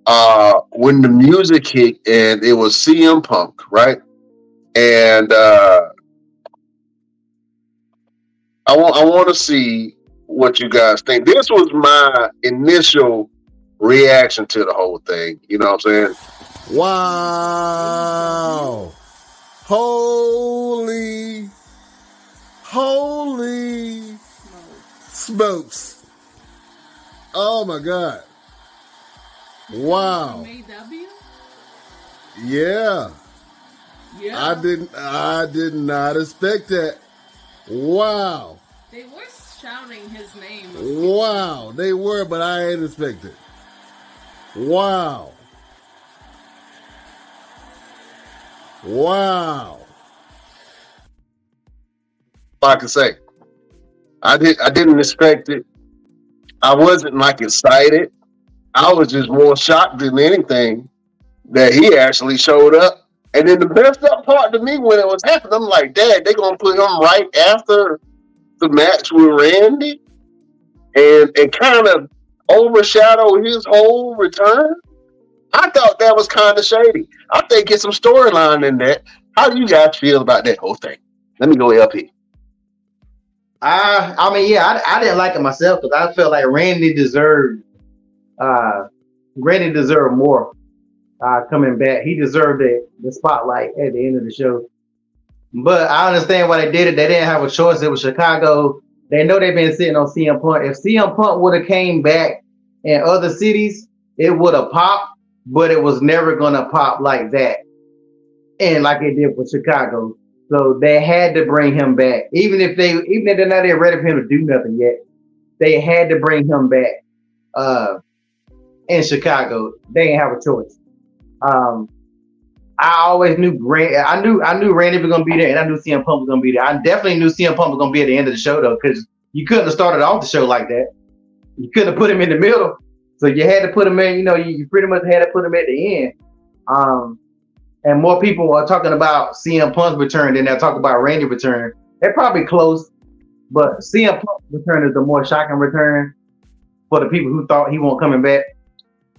Uh when the music hit and it was CM Punk, right? And uh, I want I want to see what you guys think. This was my initial reaction to the whole thing. You know what I'm saying? Wow! Holy, holy smokes! Oh my god! Wow! Yeah. Yeah. I didn't I did not expect that. Wow. They were shouting his name. Wow. They were, but I ain't expected. It. Wow. Wow. I can say. I did I didn't expect it. I wasn't like excited. I was just more shocked than anything that he actually showed up and then the best up part to me when it was happening, I'm like, Dad, they're gonna put him right after the match with Randy and and kind of overshadow his whole return. I thought that was kind of shady. I think it's some storyline in that. How do you guys feel about that whole thing? Let me go LP. I I mean, yeah, I, I didn't like it myself because I felt like Randy deserved uh Randy deserved more uh coming back. He deserved the, the spotlight at the end of the show. But I understand why they did it. They didn't have a choice. It was Chicago. They know they've been sitting on CM Punk. If CM Punk would have came back in other cities, it would have popped, but it was never gonna pop like that. And like it did for Chicago. So they had to bring him back. Even if they even if they're not ready for him to do nothing yet, they had to bring him back uh in Chicago. They didn't have a choice. Um I always knew Randy. I knew I knew Randy was gonna be there, and I knew CM Punk was gonna be there. I definitely knew CM Punk was gonna be at the end of the show though, because you couldn't have started off the show like that. You couldn't have put him in the middle, so you had to put him in. You know, you, you pretty much had to put him at the end. Um, and more people are talking about CM Punk's return than they're talking about Randy return. They're probably close, but CM Punk's return is the more shocking return for the people who thought he won't coming back.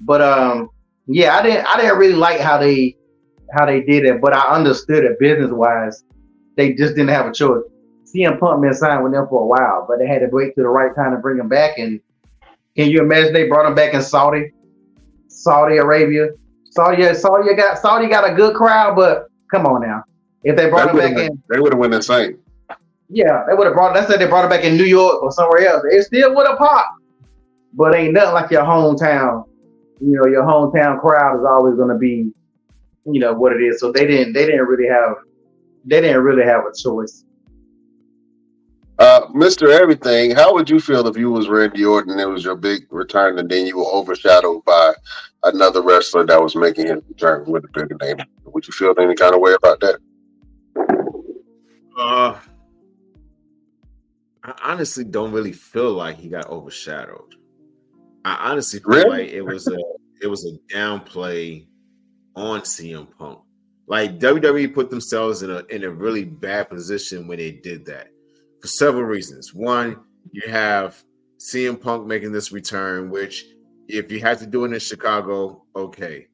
But um, yeah, I didn't I didn't really like how they how they did it, but I understood it business wise. They just didn't have a choice. CM Punk been signed with them for a while, but they had to wait to the right time to bring him back. And can you imagine they brought him back in Saudi, Saudi Arabia? Saudi, Saudi got Saudi got a good crowd, but come on now, if they brought They him back in, they would have went insane. yeah, they would have brought. Let's say they brought him back in New York or somewhere else. It still would have popped, but ain't nothing like your hometown. You know, your hometown crowd is always going to be, you know, what it is. So they didn't. They didn't really have. They didn't really have a choice. Uh, Mr. Everything, how would you feel if you was Randy Orton and it was your big return and then you were overshadowed by another wrestler that was making his return with a bigger name? Would you feel any kind of way about that? Uh, I honestly don't really feel like he got overshadowed. I honestly feel Really? like it was a it was a downplay on CM Punk. Like WWE put themselves in a in a really bad position when they did that for several reasons. One, you have CM Punk making this return, which if you had to do it in Chicago, okay.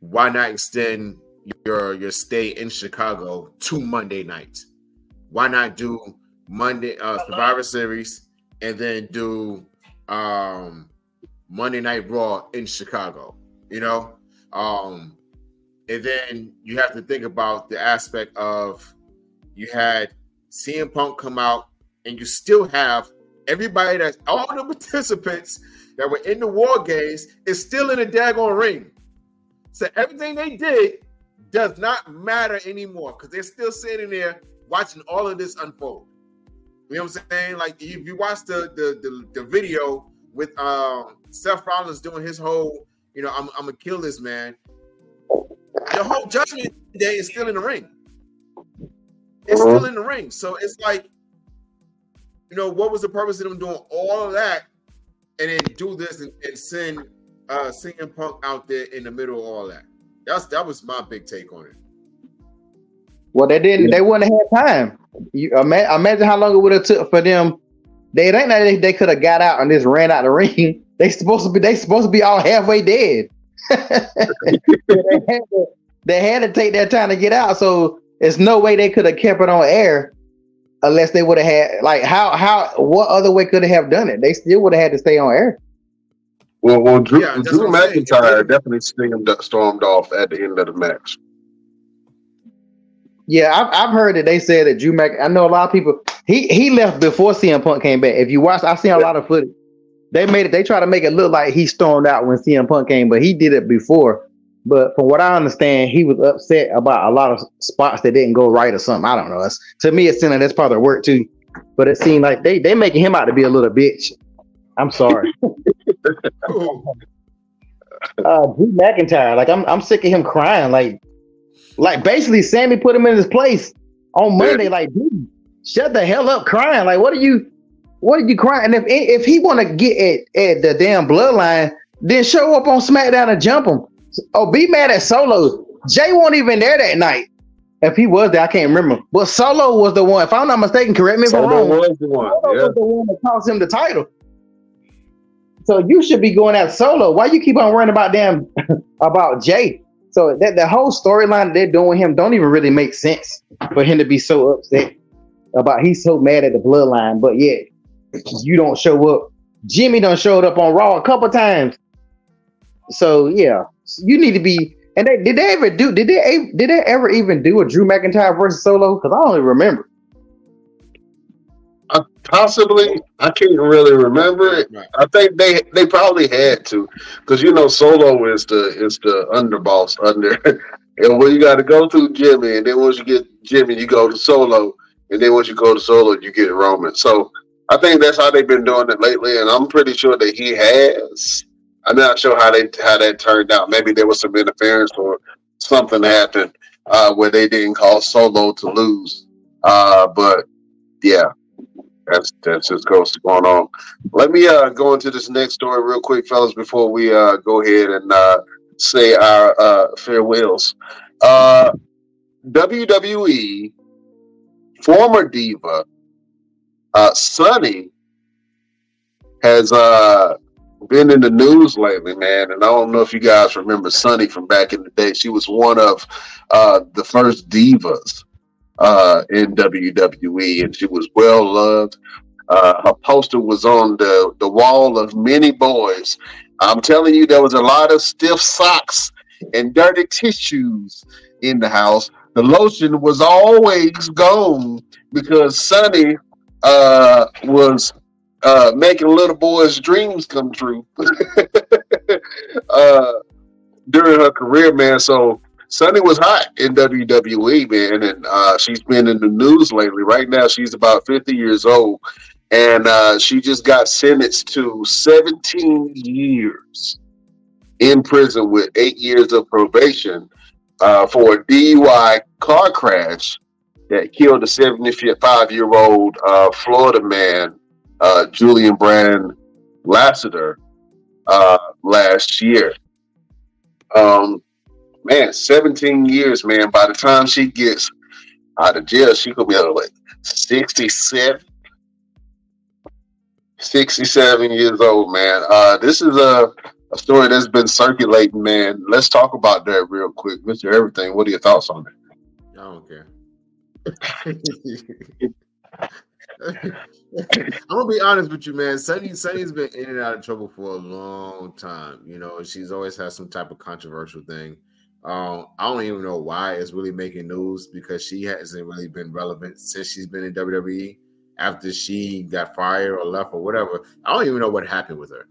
Why not extend your your stay in Chicago to Monday night? Why not do Monday uh Survivor Series and then do um Monday Night Raw in Chicago? You know, um, and then you have to think about the aspect of you had CM Punk come out, and you still have everybody that's all the [laughs] participants that were in the War Games is still in the daggone ring. So everything they did does not matter anymore because they're still sitting there watching all of this unfold. You know what I'm saying? Like if you watch the the the, the video with um Seth Rollins doing his whole, you know, I'm, I'm gonna kill this man. The whole Judgment Day is still in the ring. It's still in the ring. So it's like, you know, what was the purpose of them doing all of that and then do this and, and send uh CM Punk out there in the middle of all that? That's that was my big take on it. Well, they didn't. They wouldn't have had time. You ima- imagine how long it would have took for them. They it ain't that they, they could have got out and just ran out the [laughs] ring. They supposed to be. They supposed to be all halfway dead. [laughs] they, had to, they had to take that time to get out. So there's no way they could have kept it on air unless they would have had like how how what other way could they have done it? They still would have had to stay on air. Well, well, Drew, Yeah, Drew what I'm saying. McIntyre definitely stormed, stormed off at the end of the match. Yeah, I've, I've heard that they said that Drew Mac. I know a lot of people. He he left before CM Punk came back. If you watch, I've seen a lot of footage. They made it. They try to make it look like he stormed out when CM Punk came, but he did it before. But from what I understand, he was upset about a lot of spots that didn't go right or something. I don't know. It's, to me, it seemed like that's part of the work too. But it seemed like they they making him out to be a little bitch. I'm sorry. [laughs] uh Drew McIntyre. Like I'm I'm sick of him crying. Like like basically Sami put him in his place on Monday. Like, dude, shut the hell up crying. Like, what are you what are you crying? And if if he wanna get at, at the damn bloodline, then show up on SmackDown and jump him. Oh, be mad at Solo. Jey wasn't even there that night. If he was there, I can't remember. But Solo was the one. If I'm not mistaken, correct me if I'm wrong. was the one. Solo Yeah. was the one that cost him the title. So you should be going at Solo. Why you keep on worrying about damn [laughs] about Jey? So that the whole storyline they're doing him don't even really make sense for him to be so upset. about he's so mad at the bloodline, but yet you don't show up. Jimmy done showed up on Raw a couple times. So yeah, you need to be. And they did they ever do? Did they did they ever even do a Drew McIntyre versus Solo? Because I only remember. Possibly, I can't really remember it. Right. I think they they probably had to, because you know Solo is the is the underboss under, [laughs] and when you got to go through Jimmy, and then once you get Jimmy, you go to Solo, and then once you go to Solo, you get Roman. So I think that's how they've been doing it lately, and I'm pretty sure that he has. I'm not sure how they how that turned out. Maybe there was some interference or something happened uh, where they didn't call Solo to lose. Uh, but yeah, that's that's just what's going on. Let me uh, go into this next story real quick, fellas, before we uh, go ahead and uh, say our uh, farewells. Uh, WWE former diva uh, Sunny has uh, been in the news lately, man. And I don't know if you guys remember Sunny from back in the day. She was one of uh, the first divas uh, in WWE, and she was well loved. Uh, her poster was on the, the wall of many boys. I'm telling you, there was a lot of stiff socks and dirty tissues in the house. The lotion was always gone because Sunny uh, was uh, making little boys' dreams come true [laughs] uh, during her career, man. So Sunny was hot in WWE, man, and uh, she's been in the news lately. Right now, she's about 50 years old, and uh, she just got sentenced to 17 years in prison with eight years of probation uh, for a DUI car crash that killed a 75 year old uh, Florida man, uh, Julian Brand Lasseter, uh, last year. Um, man, 17 years, man. By the time she gets out of jail, she could be like 67. 67 years old, man. Uh, this is a, a story that's been circulating, man. Let's talk about that real quick. Mr. Everything, what are your thoughts on it? I don't care. [laughs] I'm gonna be honest with you, man. Sunny Sunny's been in and out of trouble for a long time. You know, she's always had some type of controversial thing. Um, I don't even know why it's really making news because she hasn't really been relevant since she's been in WWE. After she got fired or left or whatever, I don't even know what happened with her.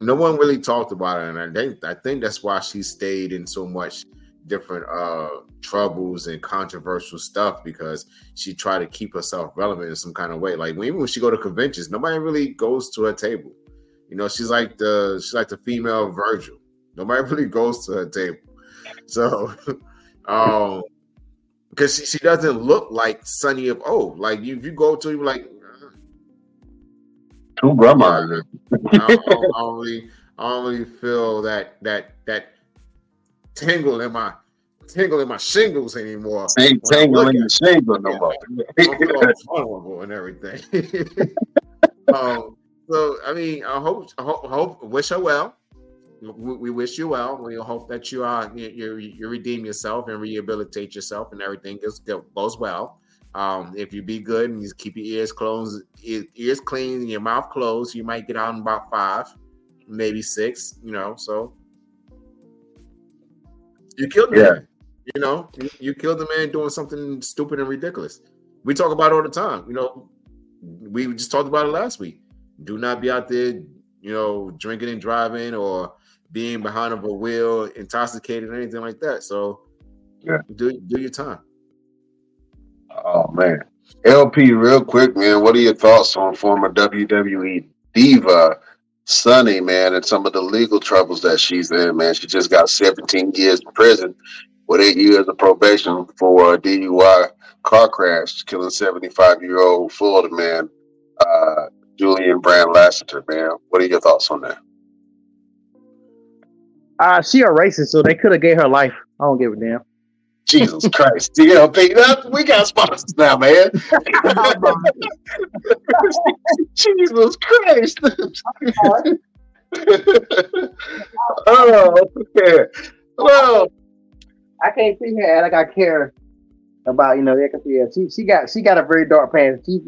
No one really talked about it, and I think I think that's why she stayed in so much different uh troubles and controversial stuff because she tried to keep herself relevant in some kind of way. Like when, even when she go to conventions, nobody really goes to her table. You know, she's like the she's like the female Virgil. Nobody [laughs] really goes to her table. So, [laughs] um, because she, she doesn't look like Sunny of old. Like you, if you go to, you like, Two grandma. I don't, I I don't really, I really feel that that that tingle in my tingle in my shingles anymore. Ain't When I look tangling at the shingle no more. Vulnerable and everything. [laughs] um, so I mean, I hope, I hope, hope wish her well. We, we wish you well. We hope that you are you, you, you redeem yourself and rehabilitate yourself, and everything goes goes well. Um, if you be good and you keep your ears closed, ears clean, and your mouth closed, you might get out in about five, maybe six. You know, so you killed the Yeah. man. You know, you, you killed the man doing something stupid and ridiculous. We talk about it all the time. You know, we just talked about it last week. Do not be out there, you know, drinking and driving or being behind of a wheel, intoxicated, or anything like that. So, Yeah. do do your time. Oh man. LP, real quick, man. What are your thoughts on former WWE diva Sunny, man, and some of the legal troubles that she's in, man? She just got 17 years in prison with eight years of probation for a DUI car crash, killing 75 year old Florida man, uh, Julian Brand Lasseter, man. What are your thoughts on that? Uh, she a racist, so they could have gave her life. I don't give a damn. Jesus Christ. DLP, that, we got sponsors now, man. [laughs] Jesus Christ. [laughs] oh, okay. Well, I can't see her and like I care about you know they can yeah she she got she got a very dark past. She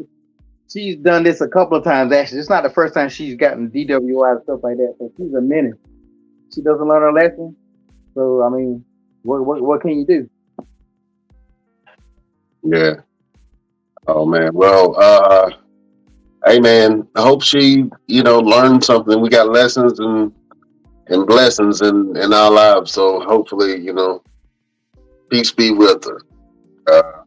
she's done this a couple of times actually. It's not the first time she's gotten DWI and stuff like that. So she's a menace. She doesn't learn her lesson. So I mean, what what what can you do? Yeah. Oh man. Well, uh hey man, I hope she, you know, learned something. We got lessons and and blessings in in our lives. So hopefully, you know, peace be with her. Uh,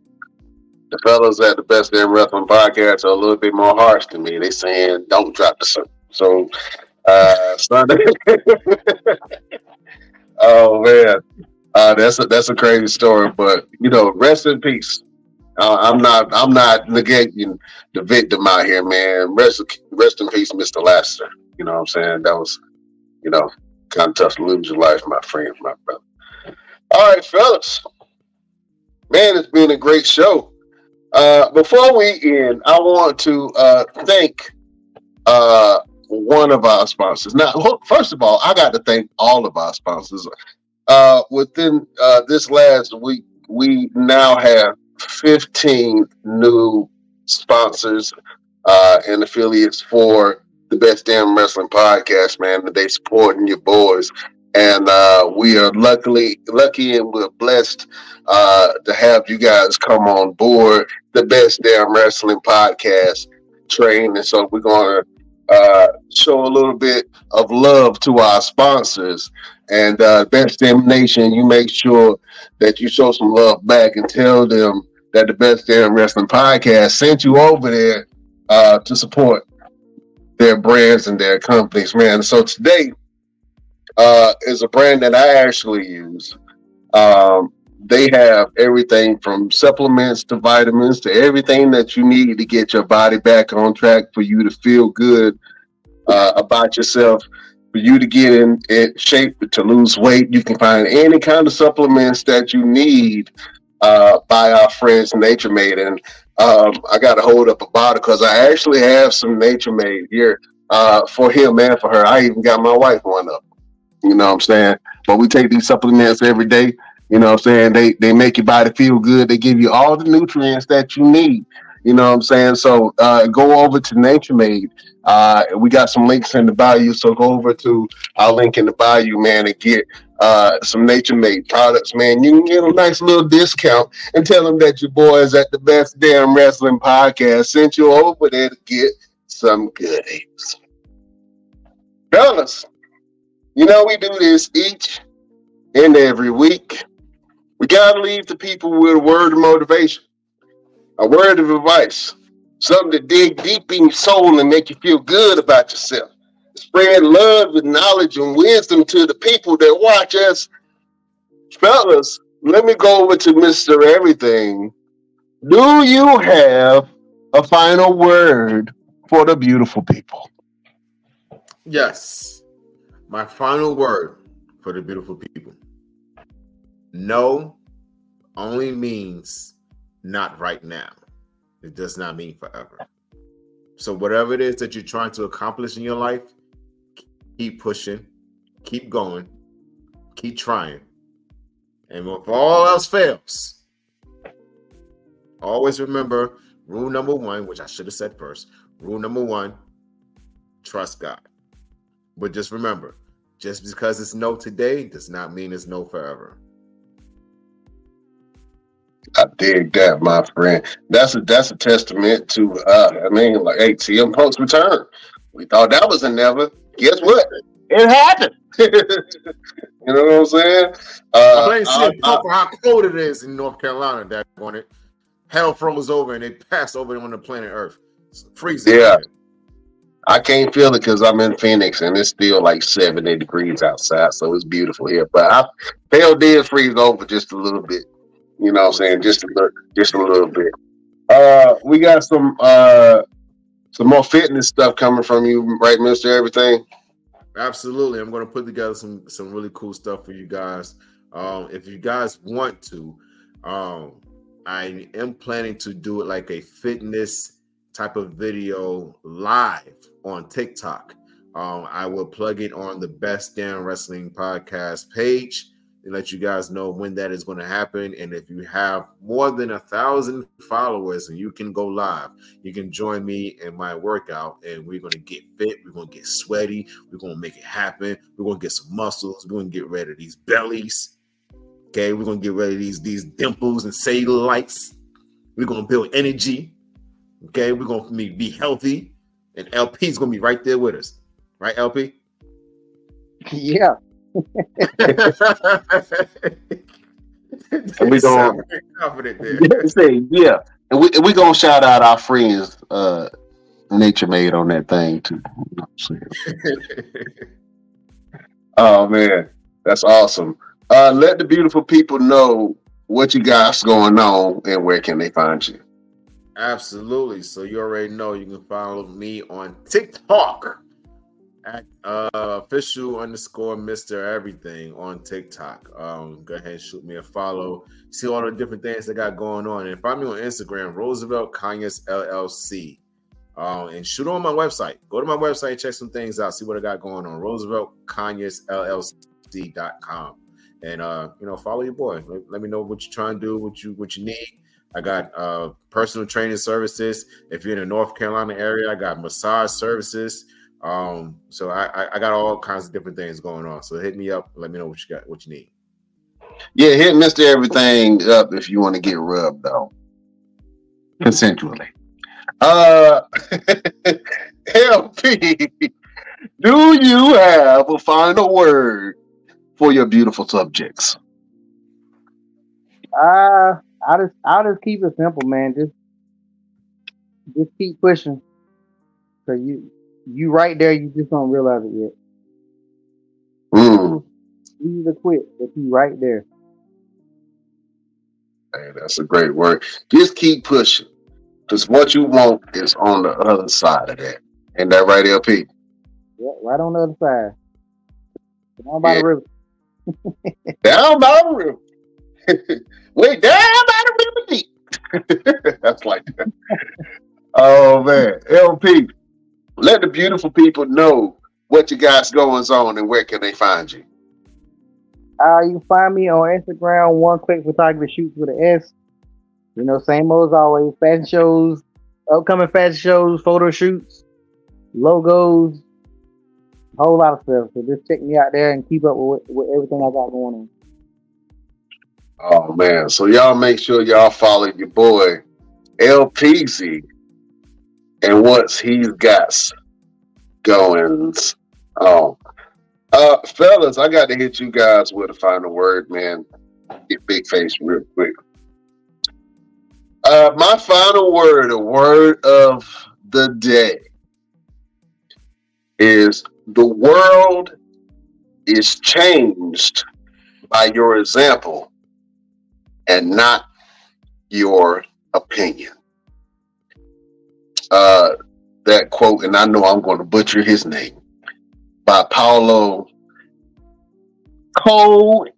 the fellas at the Best Damn Wrestling podcast are a little bit more harsh than me. They saying don't drop the sun. So uh Sunday. [laughs] oh man. Uh, that's a that's a crazy story, but you know, rest in peace. Uh, I'm not I'm not negating the victim out here, man. Rest rest in peace, Mr. Laster. You know what I'm saying? That was, you know, kind of tough to lose your life, my friend, my brother. All right, fellas. Man, it's been a great show. Uh, before we end, I want to uh, thank uh, one of our sponsors. Now, first of all, I got to thank all of our sponsors. Uh, within uh, this last week, we now have 15 new sponsors uh, and affiliates for the Best Damn Wrestling Podcast, man. That they supporting your boys. And uh, we are luckily lucky and we're blessed uh, to have you guys come on board the Best Damn Wrestling Podcast train. And so we're going to uh, show a little bit of love to our sponsors. And uh, Best Damn Nation, you make sure that you show some love back and tell them that the Best Damn Wrestling Podcast sent you over there uh, to support their brands and their companies, man. So today uh, is a brand that I actually use. Um, they have everything from supplements to vitamins to everything that you need to get your body back on track for you to feel good uh, about yourself for you to get in, in, shape to lose weight. You can find any kind of supplements that you need uh, by our friends Nature Made. And um, I got to hold up a bottle because I actually have some Nature Made here uh, for him and for her. I even got my wife one up. You know what I'm saying? But we take these supplements every day. You know what I'm saying? They they make your body feel good. They give you all the nutrients that you need. You know what I'm saying? So uh, go over to Nature Made. Uh, we got some links in the bio, so go over to our link in the bio, man, and get uh, some Nature Made products, man. You can get a nice little discount and tell them that your boy is at the Best Damn Wrestling Podcast sent you over there to get some goodies. Fellas, you know we do this each and every week. We gotta leave the people with a word of motivation a word of advice, something to dig deep in your soul and make you feel good about yourself. Spread love and knowledge and wisdom to the people that watch us. Fellas, let me go over to Mr. Everything. Do you have a final word for the beautiful people? Yes. My final word for the beautiful people. No only means not right now. It does not mean forever. So, whatever it is that you're trying to accomplish in your life, keep pushing, keep going, keep trying. And if all else fails, always remember rule number one, which I should have said first. Rule number one trust God. But just remember, just because it's no today does not mean it's no forever. I dig that, my friend. That's a that's a testament to uh I mean like hey CM Punk's return. We thought that was a never. Guess what? It happened. [laughs] you know what I'm saying? Uh, I blame CM Punk for how cold it is in North Carolina that on it. Hell froze over and they passed over on the planet Earth. It's freezing. Yeah. I can't feel it because I'm in Phoenix and it's still like 70 degrees outside, so it's beautiful here. But I hell did freeze over just a little bit. You know what I'm saying? Just a little, just a little bit. Uh, we got some uh some more fitness stuff coming from you, right, Mister Everything? Absolutely. I'm going to put together some some really cool stuff for you guys. Um, if you guys want to, um, I am planning to do it like a fitness type of video live on TikTok. Um, I will plug it on the Best Damn Wrestling Podcast page and let you guys know when that is going to happen. And if you have more than a thousand followers and you can go live, you can join me in my workout and we're going to get fit. We're going to get sweaty. We're going to make it happen. We're going to get some muscles. We're going to get rid of these bellies. Okay. We're going to get rid of these, these dimples and cellulites. We're going to build energy. Okay. We're going to be healthy. And LP is going to be right there with us. Right, LP? [laughs] Yeah. [laughs] we don't confident there. say yeah, and we we gonna shout out our friends, uh, Nature Made on that thing too. [laughs] oh man, that's awesome. Uh, let the beautiful people know what you guys going on and where can they find you. Absolutely. So you already know you can follow me on TikTok at uh, official underscore Mr. Everything on TikTok. Um, go ahead and shoot me a follow. See all the different things I got going on. And find me on Instagram, Roosevelt Conyers LLC. Um, and shoot on my website. Go to my website, check some things out, see what I got going on. Roosevelt Conyers LLC.com. And uh, you know, follow your boy. Let, let me know what you're trying to do, what you what you need. I got uh personal training services. If you're in the North Carolina area, I got massage services. Um, so I, I got all kinds of different things going on. So hit me up. Let me know what you got, what you need. Yeah, hit Mister Everything up if you want to get rubbed though, consensually. Uh, [laughs] LP, do you have a final word for your beautiful subjects? Uh, I just I'll just keep it simple, man. Just just keep pushing. Cause you you right there, you just don't realize it yet. Mm. Easy to quit, but you right there. Hey, that's a great word. Just keep pushing. Because what you want is on the other side of that. Ain't that right, LP? Yeah, right on the other side. Down by Yeah. the river. [laughs] Down by the river. [laughs] Way down by the river deep. [laughs] that's like that. oh man. LP, let the beautiful people know what you guys going on and where can they find you. Uh, you can find me on Instagram, one quick photography shoots with an S. You know, same old as always. Fashion shows, upcoming fashion shows, photo shoots, logos, a whole lot of stuff. So just check me out there and keep up with, with everything I got going on. Oh man. So y'all make sure y'all follow your boy LPZ and once he's got goings on. Uh fellas, I got to hit you guys with a final word, man. Get big face real quick. Uh my final word, a word of the day is the world is changed by your example and not your opinion. Uh, that quote, and I know I'm going to butcher his name, by Paulo Coelho.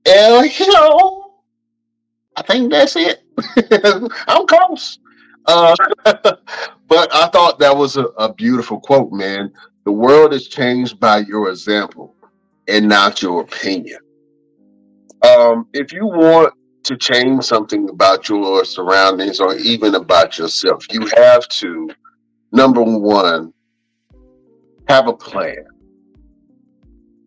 I think that's it. [laughs] I'm close. Uh, [laughs] but I thought that was a, a beautiful quote, man. The world is changed by your example and not your opinion. Um, if you want to change something about your surroundings or even about yourself, you have to, number one, have a plan.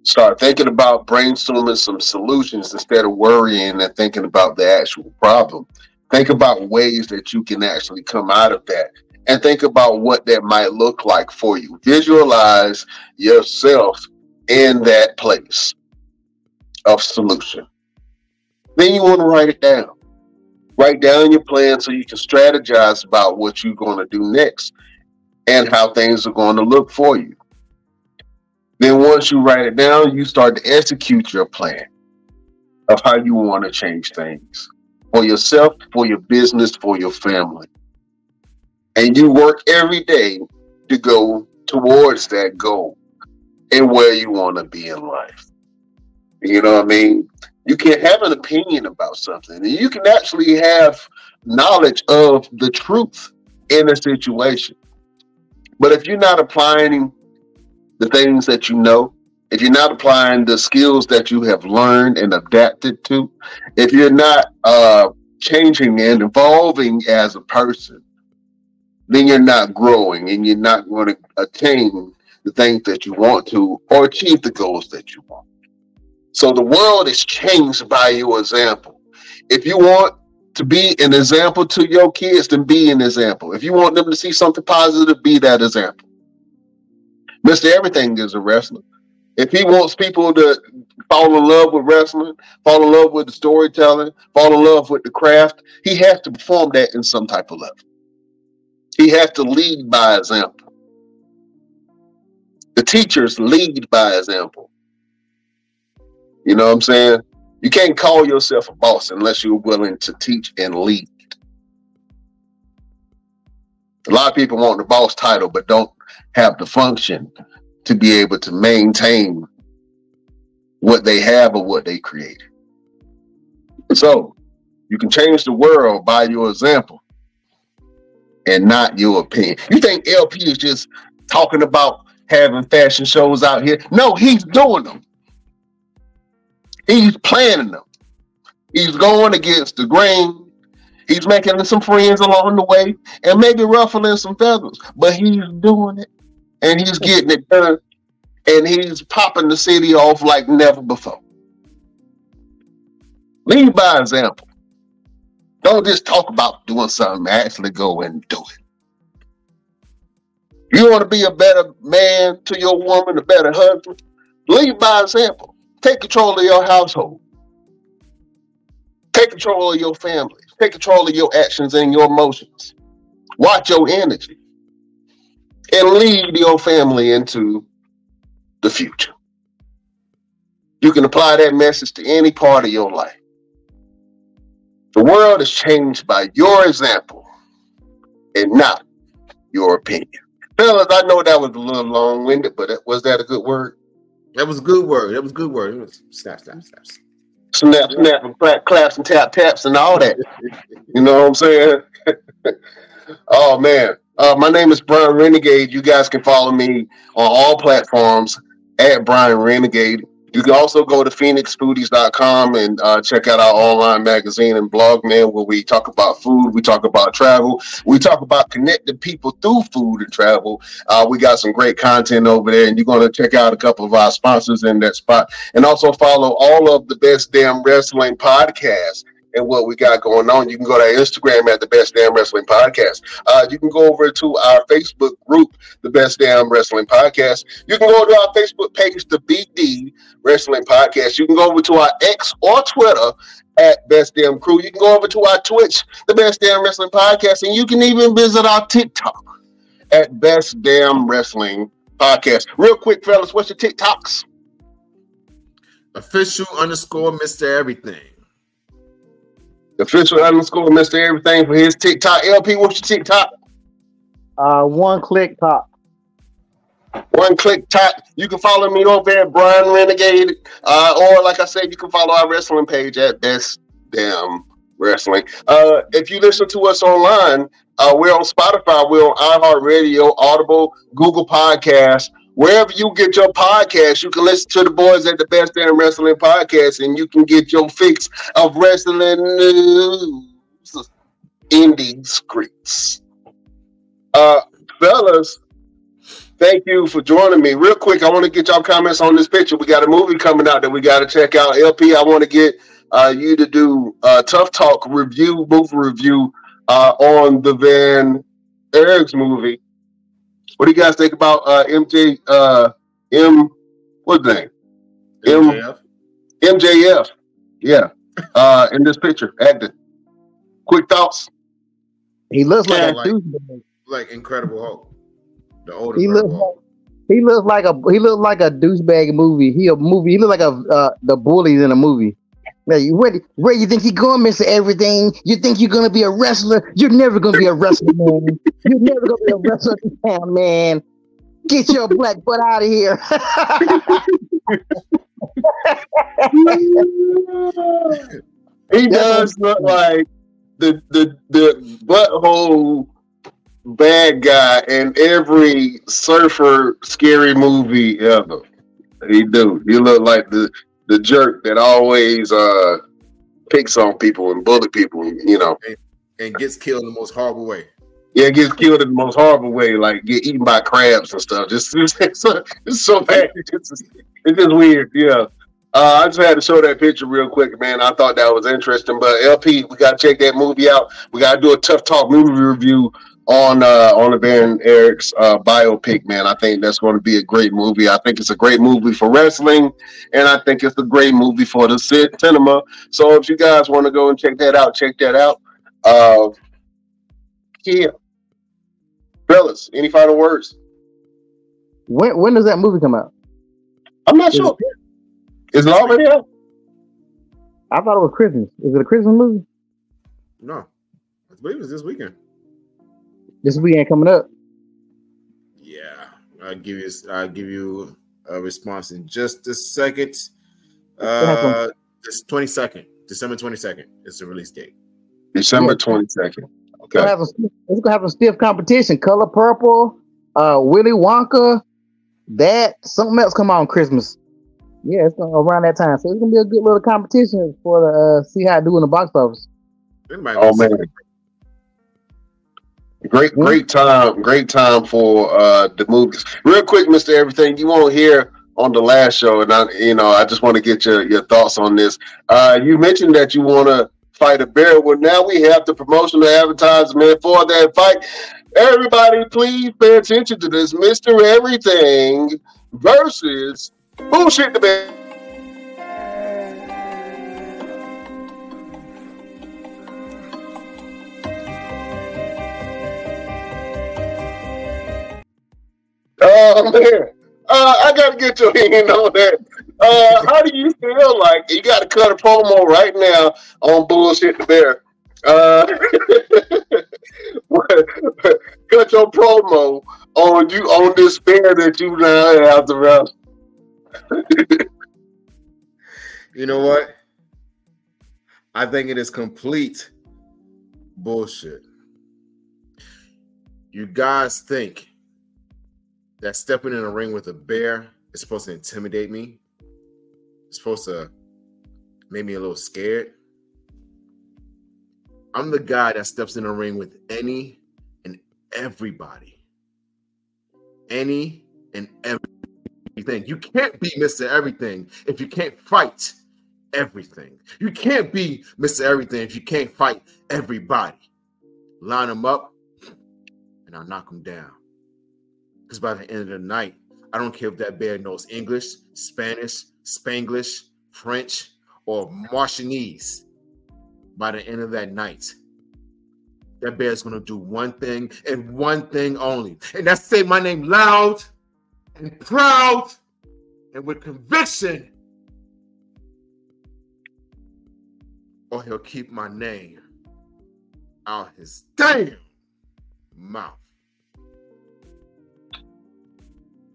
Start thinking about brainstorming some solutions instead of worrying and thinking about the actual problem. Think about ways that you can actually come out of that and think about what that might look like for you. Visualize yourself in that place of solution. Then you want to write it down. Write down your plan so you can strategize about what you're going to do next and how things are going to look for you. Then once you write it down, you start to execute your plan of how you want to change things for yourself, for your business, for your family. And you work every day to go towards that goal and where you want to be in life. You know what I mean? You can have an opinion about something, and you can actually have knowledge of the truth in a situation. But if you're not applying the things that you know if you're not applying the skills that you have learned and adapted to, if you're not uh, changing and evolving as a person, then you're not growing and you're not going to attain the things that you want to or achieve the goals that you want. So the world is changed by your example. If you want to be an example to your kids, then be an example. If you want them to see something positive, be that example. Mr. Everything is a wrestler. If he wants people to fall in love with wrestling, fall in love with the storytelling, fall in love with the craft, he has to perform that in some type of level. He has to lead by example. The teachers lead by example. You know what I'm saying? You can't call yourself a boss unless you're willing to teach and lead. A lot of people want the boss title, but don't have the function to be able to maintain what they have or what they create. So you can change the world by your example and not your opinion. You think LP is just talking about having fashion shows out here? No, he's doing them. He's planning them. He's going against the grain. He's making some friends along the way and maybe ruffling some feathers, but he's doing it and he's getting it done, and he's popping the city off like never before. Lead by example. Don't just talk about doing something, actually go and do it. You want to be a better man to your woman, a better husband? Lead by example. Take control of your household. Take control of your family. Take control of your actions and your emotions. Watch your energy and lead your family into the future. You can apply that message to any part of your life. The world is changed by your example and not your opinion. Fellas, I know that was a little long winded, but was that a good word? That was good word. That was good word. It was snap, snap, snap. Snap, snap, and clap, claps and tap, taps and all that. you know what I'm saying? [laughs] oh, man. Uh, my name is Brian Renegade. You guys can follow me on all platforms at Brian Renegade. You can also go to phoenixfoodies.com and uh, check out our online magazine and blog, man, where we talk about food, we talk about travel, we talk about connecting people through food and travel. Uh, we got some great content over there, and you're going to check out a couple of our sponsors in that spot. And also follow all of the best damn wrestling podcasts and what we got going on. You can go to our Instagram at the Best Damn Wrestling Podcast. Uh, you can go over to our Facebook group, the Best Damn Wrestling Podcast. You can go to our Facebook page, the BD Wrestling Podcast. You can go over to our X or Twitter at Best Damn Crew. You can go over to our Twitch, the Best Damn Wrestling Podcast, and you can even visit our TikTok at Best Damn Wrestling Podcast. Real quick, fellas, what's your TikToks? Official underscore Mr. Everything. Official underscore Mr. Everything for his TikTok. LP, what's your TikTok? Uh, one click top. One click top. You can follow me over at Brian Renegade. Uh, or like I said, you can follow our wrestling page at Best Damn Wrestling. Uh, if you listen to us online, uh, we're on Spotify, we're on iHeartRadio, Audible, Google Podcasts. Wherever you get your podcast, you can listen to the boys at the Best Damn Wrestling Podcast, and you can get your fix of wrestling news in these streets. Uh, fellas, thank you for joining me. Real quick, I want to get y'all comments on this picture. We got a movie coming out that we got to check out. LP, I want to get uh, you to do a tough talk review, movie review uh, on the Von Erich's movie. What do you guys think about uh, MJ? Uh, M, what's the name? MJF. M, MJF. Yeah. Uh, in this picture, acting. Quick thoughts. He looks like Yeah, a like- douchebag. Like Incredible Hulk. The older He looks Hulk. He looks like a he looks like a douchebag movie. He a movie. He look like a uh, the bullies in a movie. Hey, where where you think you going, Mister Everything? You think you're gonna be a wrestler? You're never gonna be a wrestler, man. You're never gonna be a wrestler, town, man. Get your black butt out of here. [laughs] He does look like the the the butthole bad guy in every surfer scary movie ever. He do. He look like the the jerk that always uh picks on people and bully people. You know, and gets killed in the most horrible way. Yeah, gets killed in the most horrible way, like get eaten by crabs and stuff. Just [laughs] it's, it's, so, it's so bad. It's just, it's just weird. Yeah. Uh, I just had to show that picture real quick, man. I thought that was interesting. But LP, we gotta check that movie out. We gotta do a tough talk movie review on uh on the Baron Eric's uh biopic, man. I think that's going to be a great movie. I think it's a great movie for wrestling, and I think it's a great movie for the cinema. So if you guys want to go and check that out, check that out. Uh, yeah, fellas, any final words? When when does that movie come out? I'm not sure. Is it already out? I thought it was Christmas. Is it a Christmas movie? No, I believe it's this weekend. This weekend coming up. Yeah, I'll give you. I'll give you a response in just a second. Uh, this twenty second, December twenty second is the release date. December twenty second. Okay. It's gonna have a stiff competition. Color Purple, uh, Willy Wonka, that something else come out on Christmas. Yeah, it's gonna, around that time, so it's gonna be a good little competition for the uh, see how I do in the box office. Oh man, great great time, great time for uh the movies. Real quick, Mister Everything, you won't hear on the last show, and I, you know, I just want to get your your thoughts on this. Uh, you mentioned that you want to fight a bear. Well, now we have the promotional advertisement for that fight. Everybody, please pay attention to this, Mister Everything versus Bullshit the Bear. Oh man, uh, I gotta get your opinion on that. Uh, how do you feel like you got to cut a promo right now on bullshit the bear? Uh, [laughs] cut your promo on you on this bear that you now have to run. [laughs] you know what? I think it is complete bullshit. You guys think that stepping in a ring with a bear is supposed to intimidate me? It's supposed to make me a little scared? I'm the guy that steps in a ring with any and everybody. Any and everything. You can't be Mr. Everything if you can't fight everything. You can't be Mr. Everything if you can't fight everybody. Line them up and I'll knock them down. Because by the end of the night, I don't care if that bear knows English, Spanish, Spanglish, French, or Martianese. By the end of that night, that bear's gonna do one thing and one thing only, and that's say my name loud and proud and with conviction, or he'll keep my name out his damn mouth.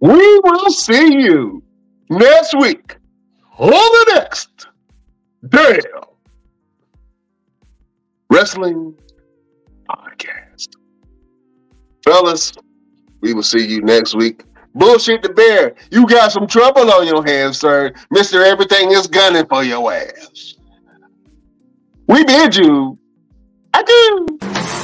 We will see you next week on the next Damn Wrestling Podcast. Fellas, we will see you next week. Bullshit the bear. You got some trouble on your hands, sir. Mr. Everything is gunning for your ass. We bid you adieu.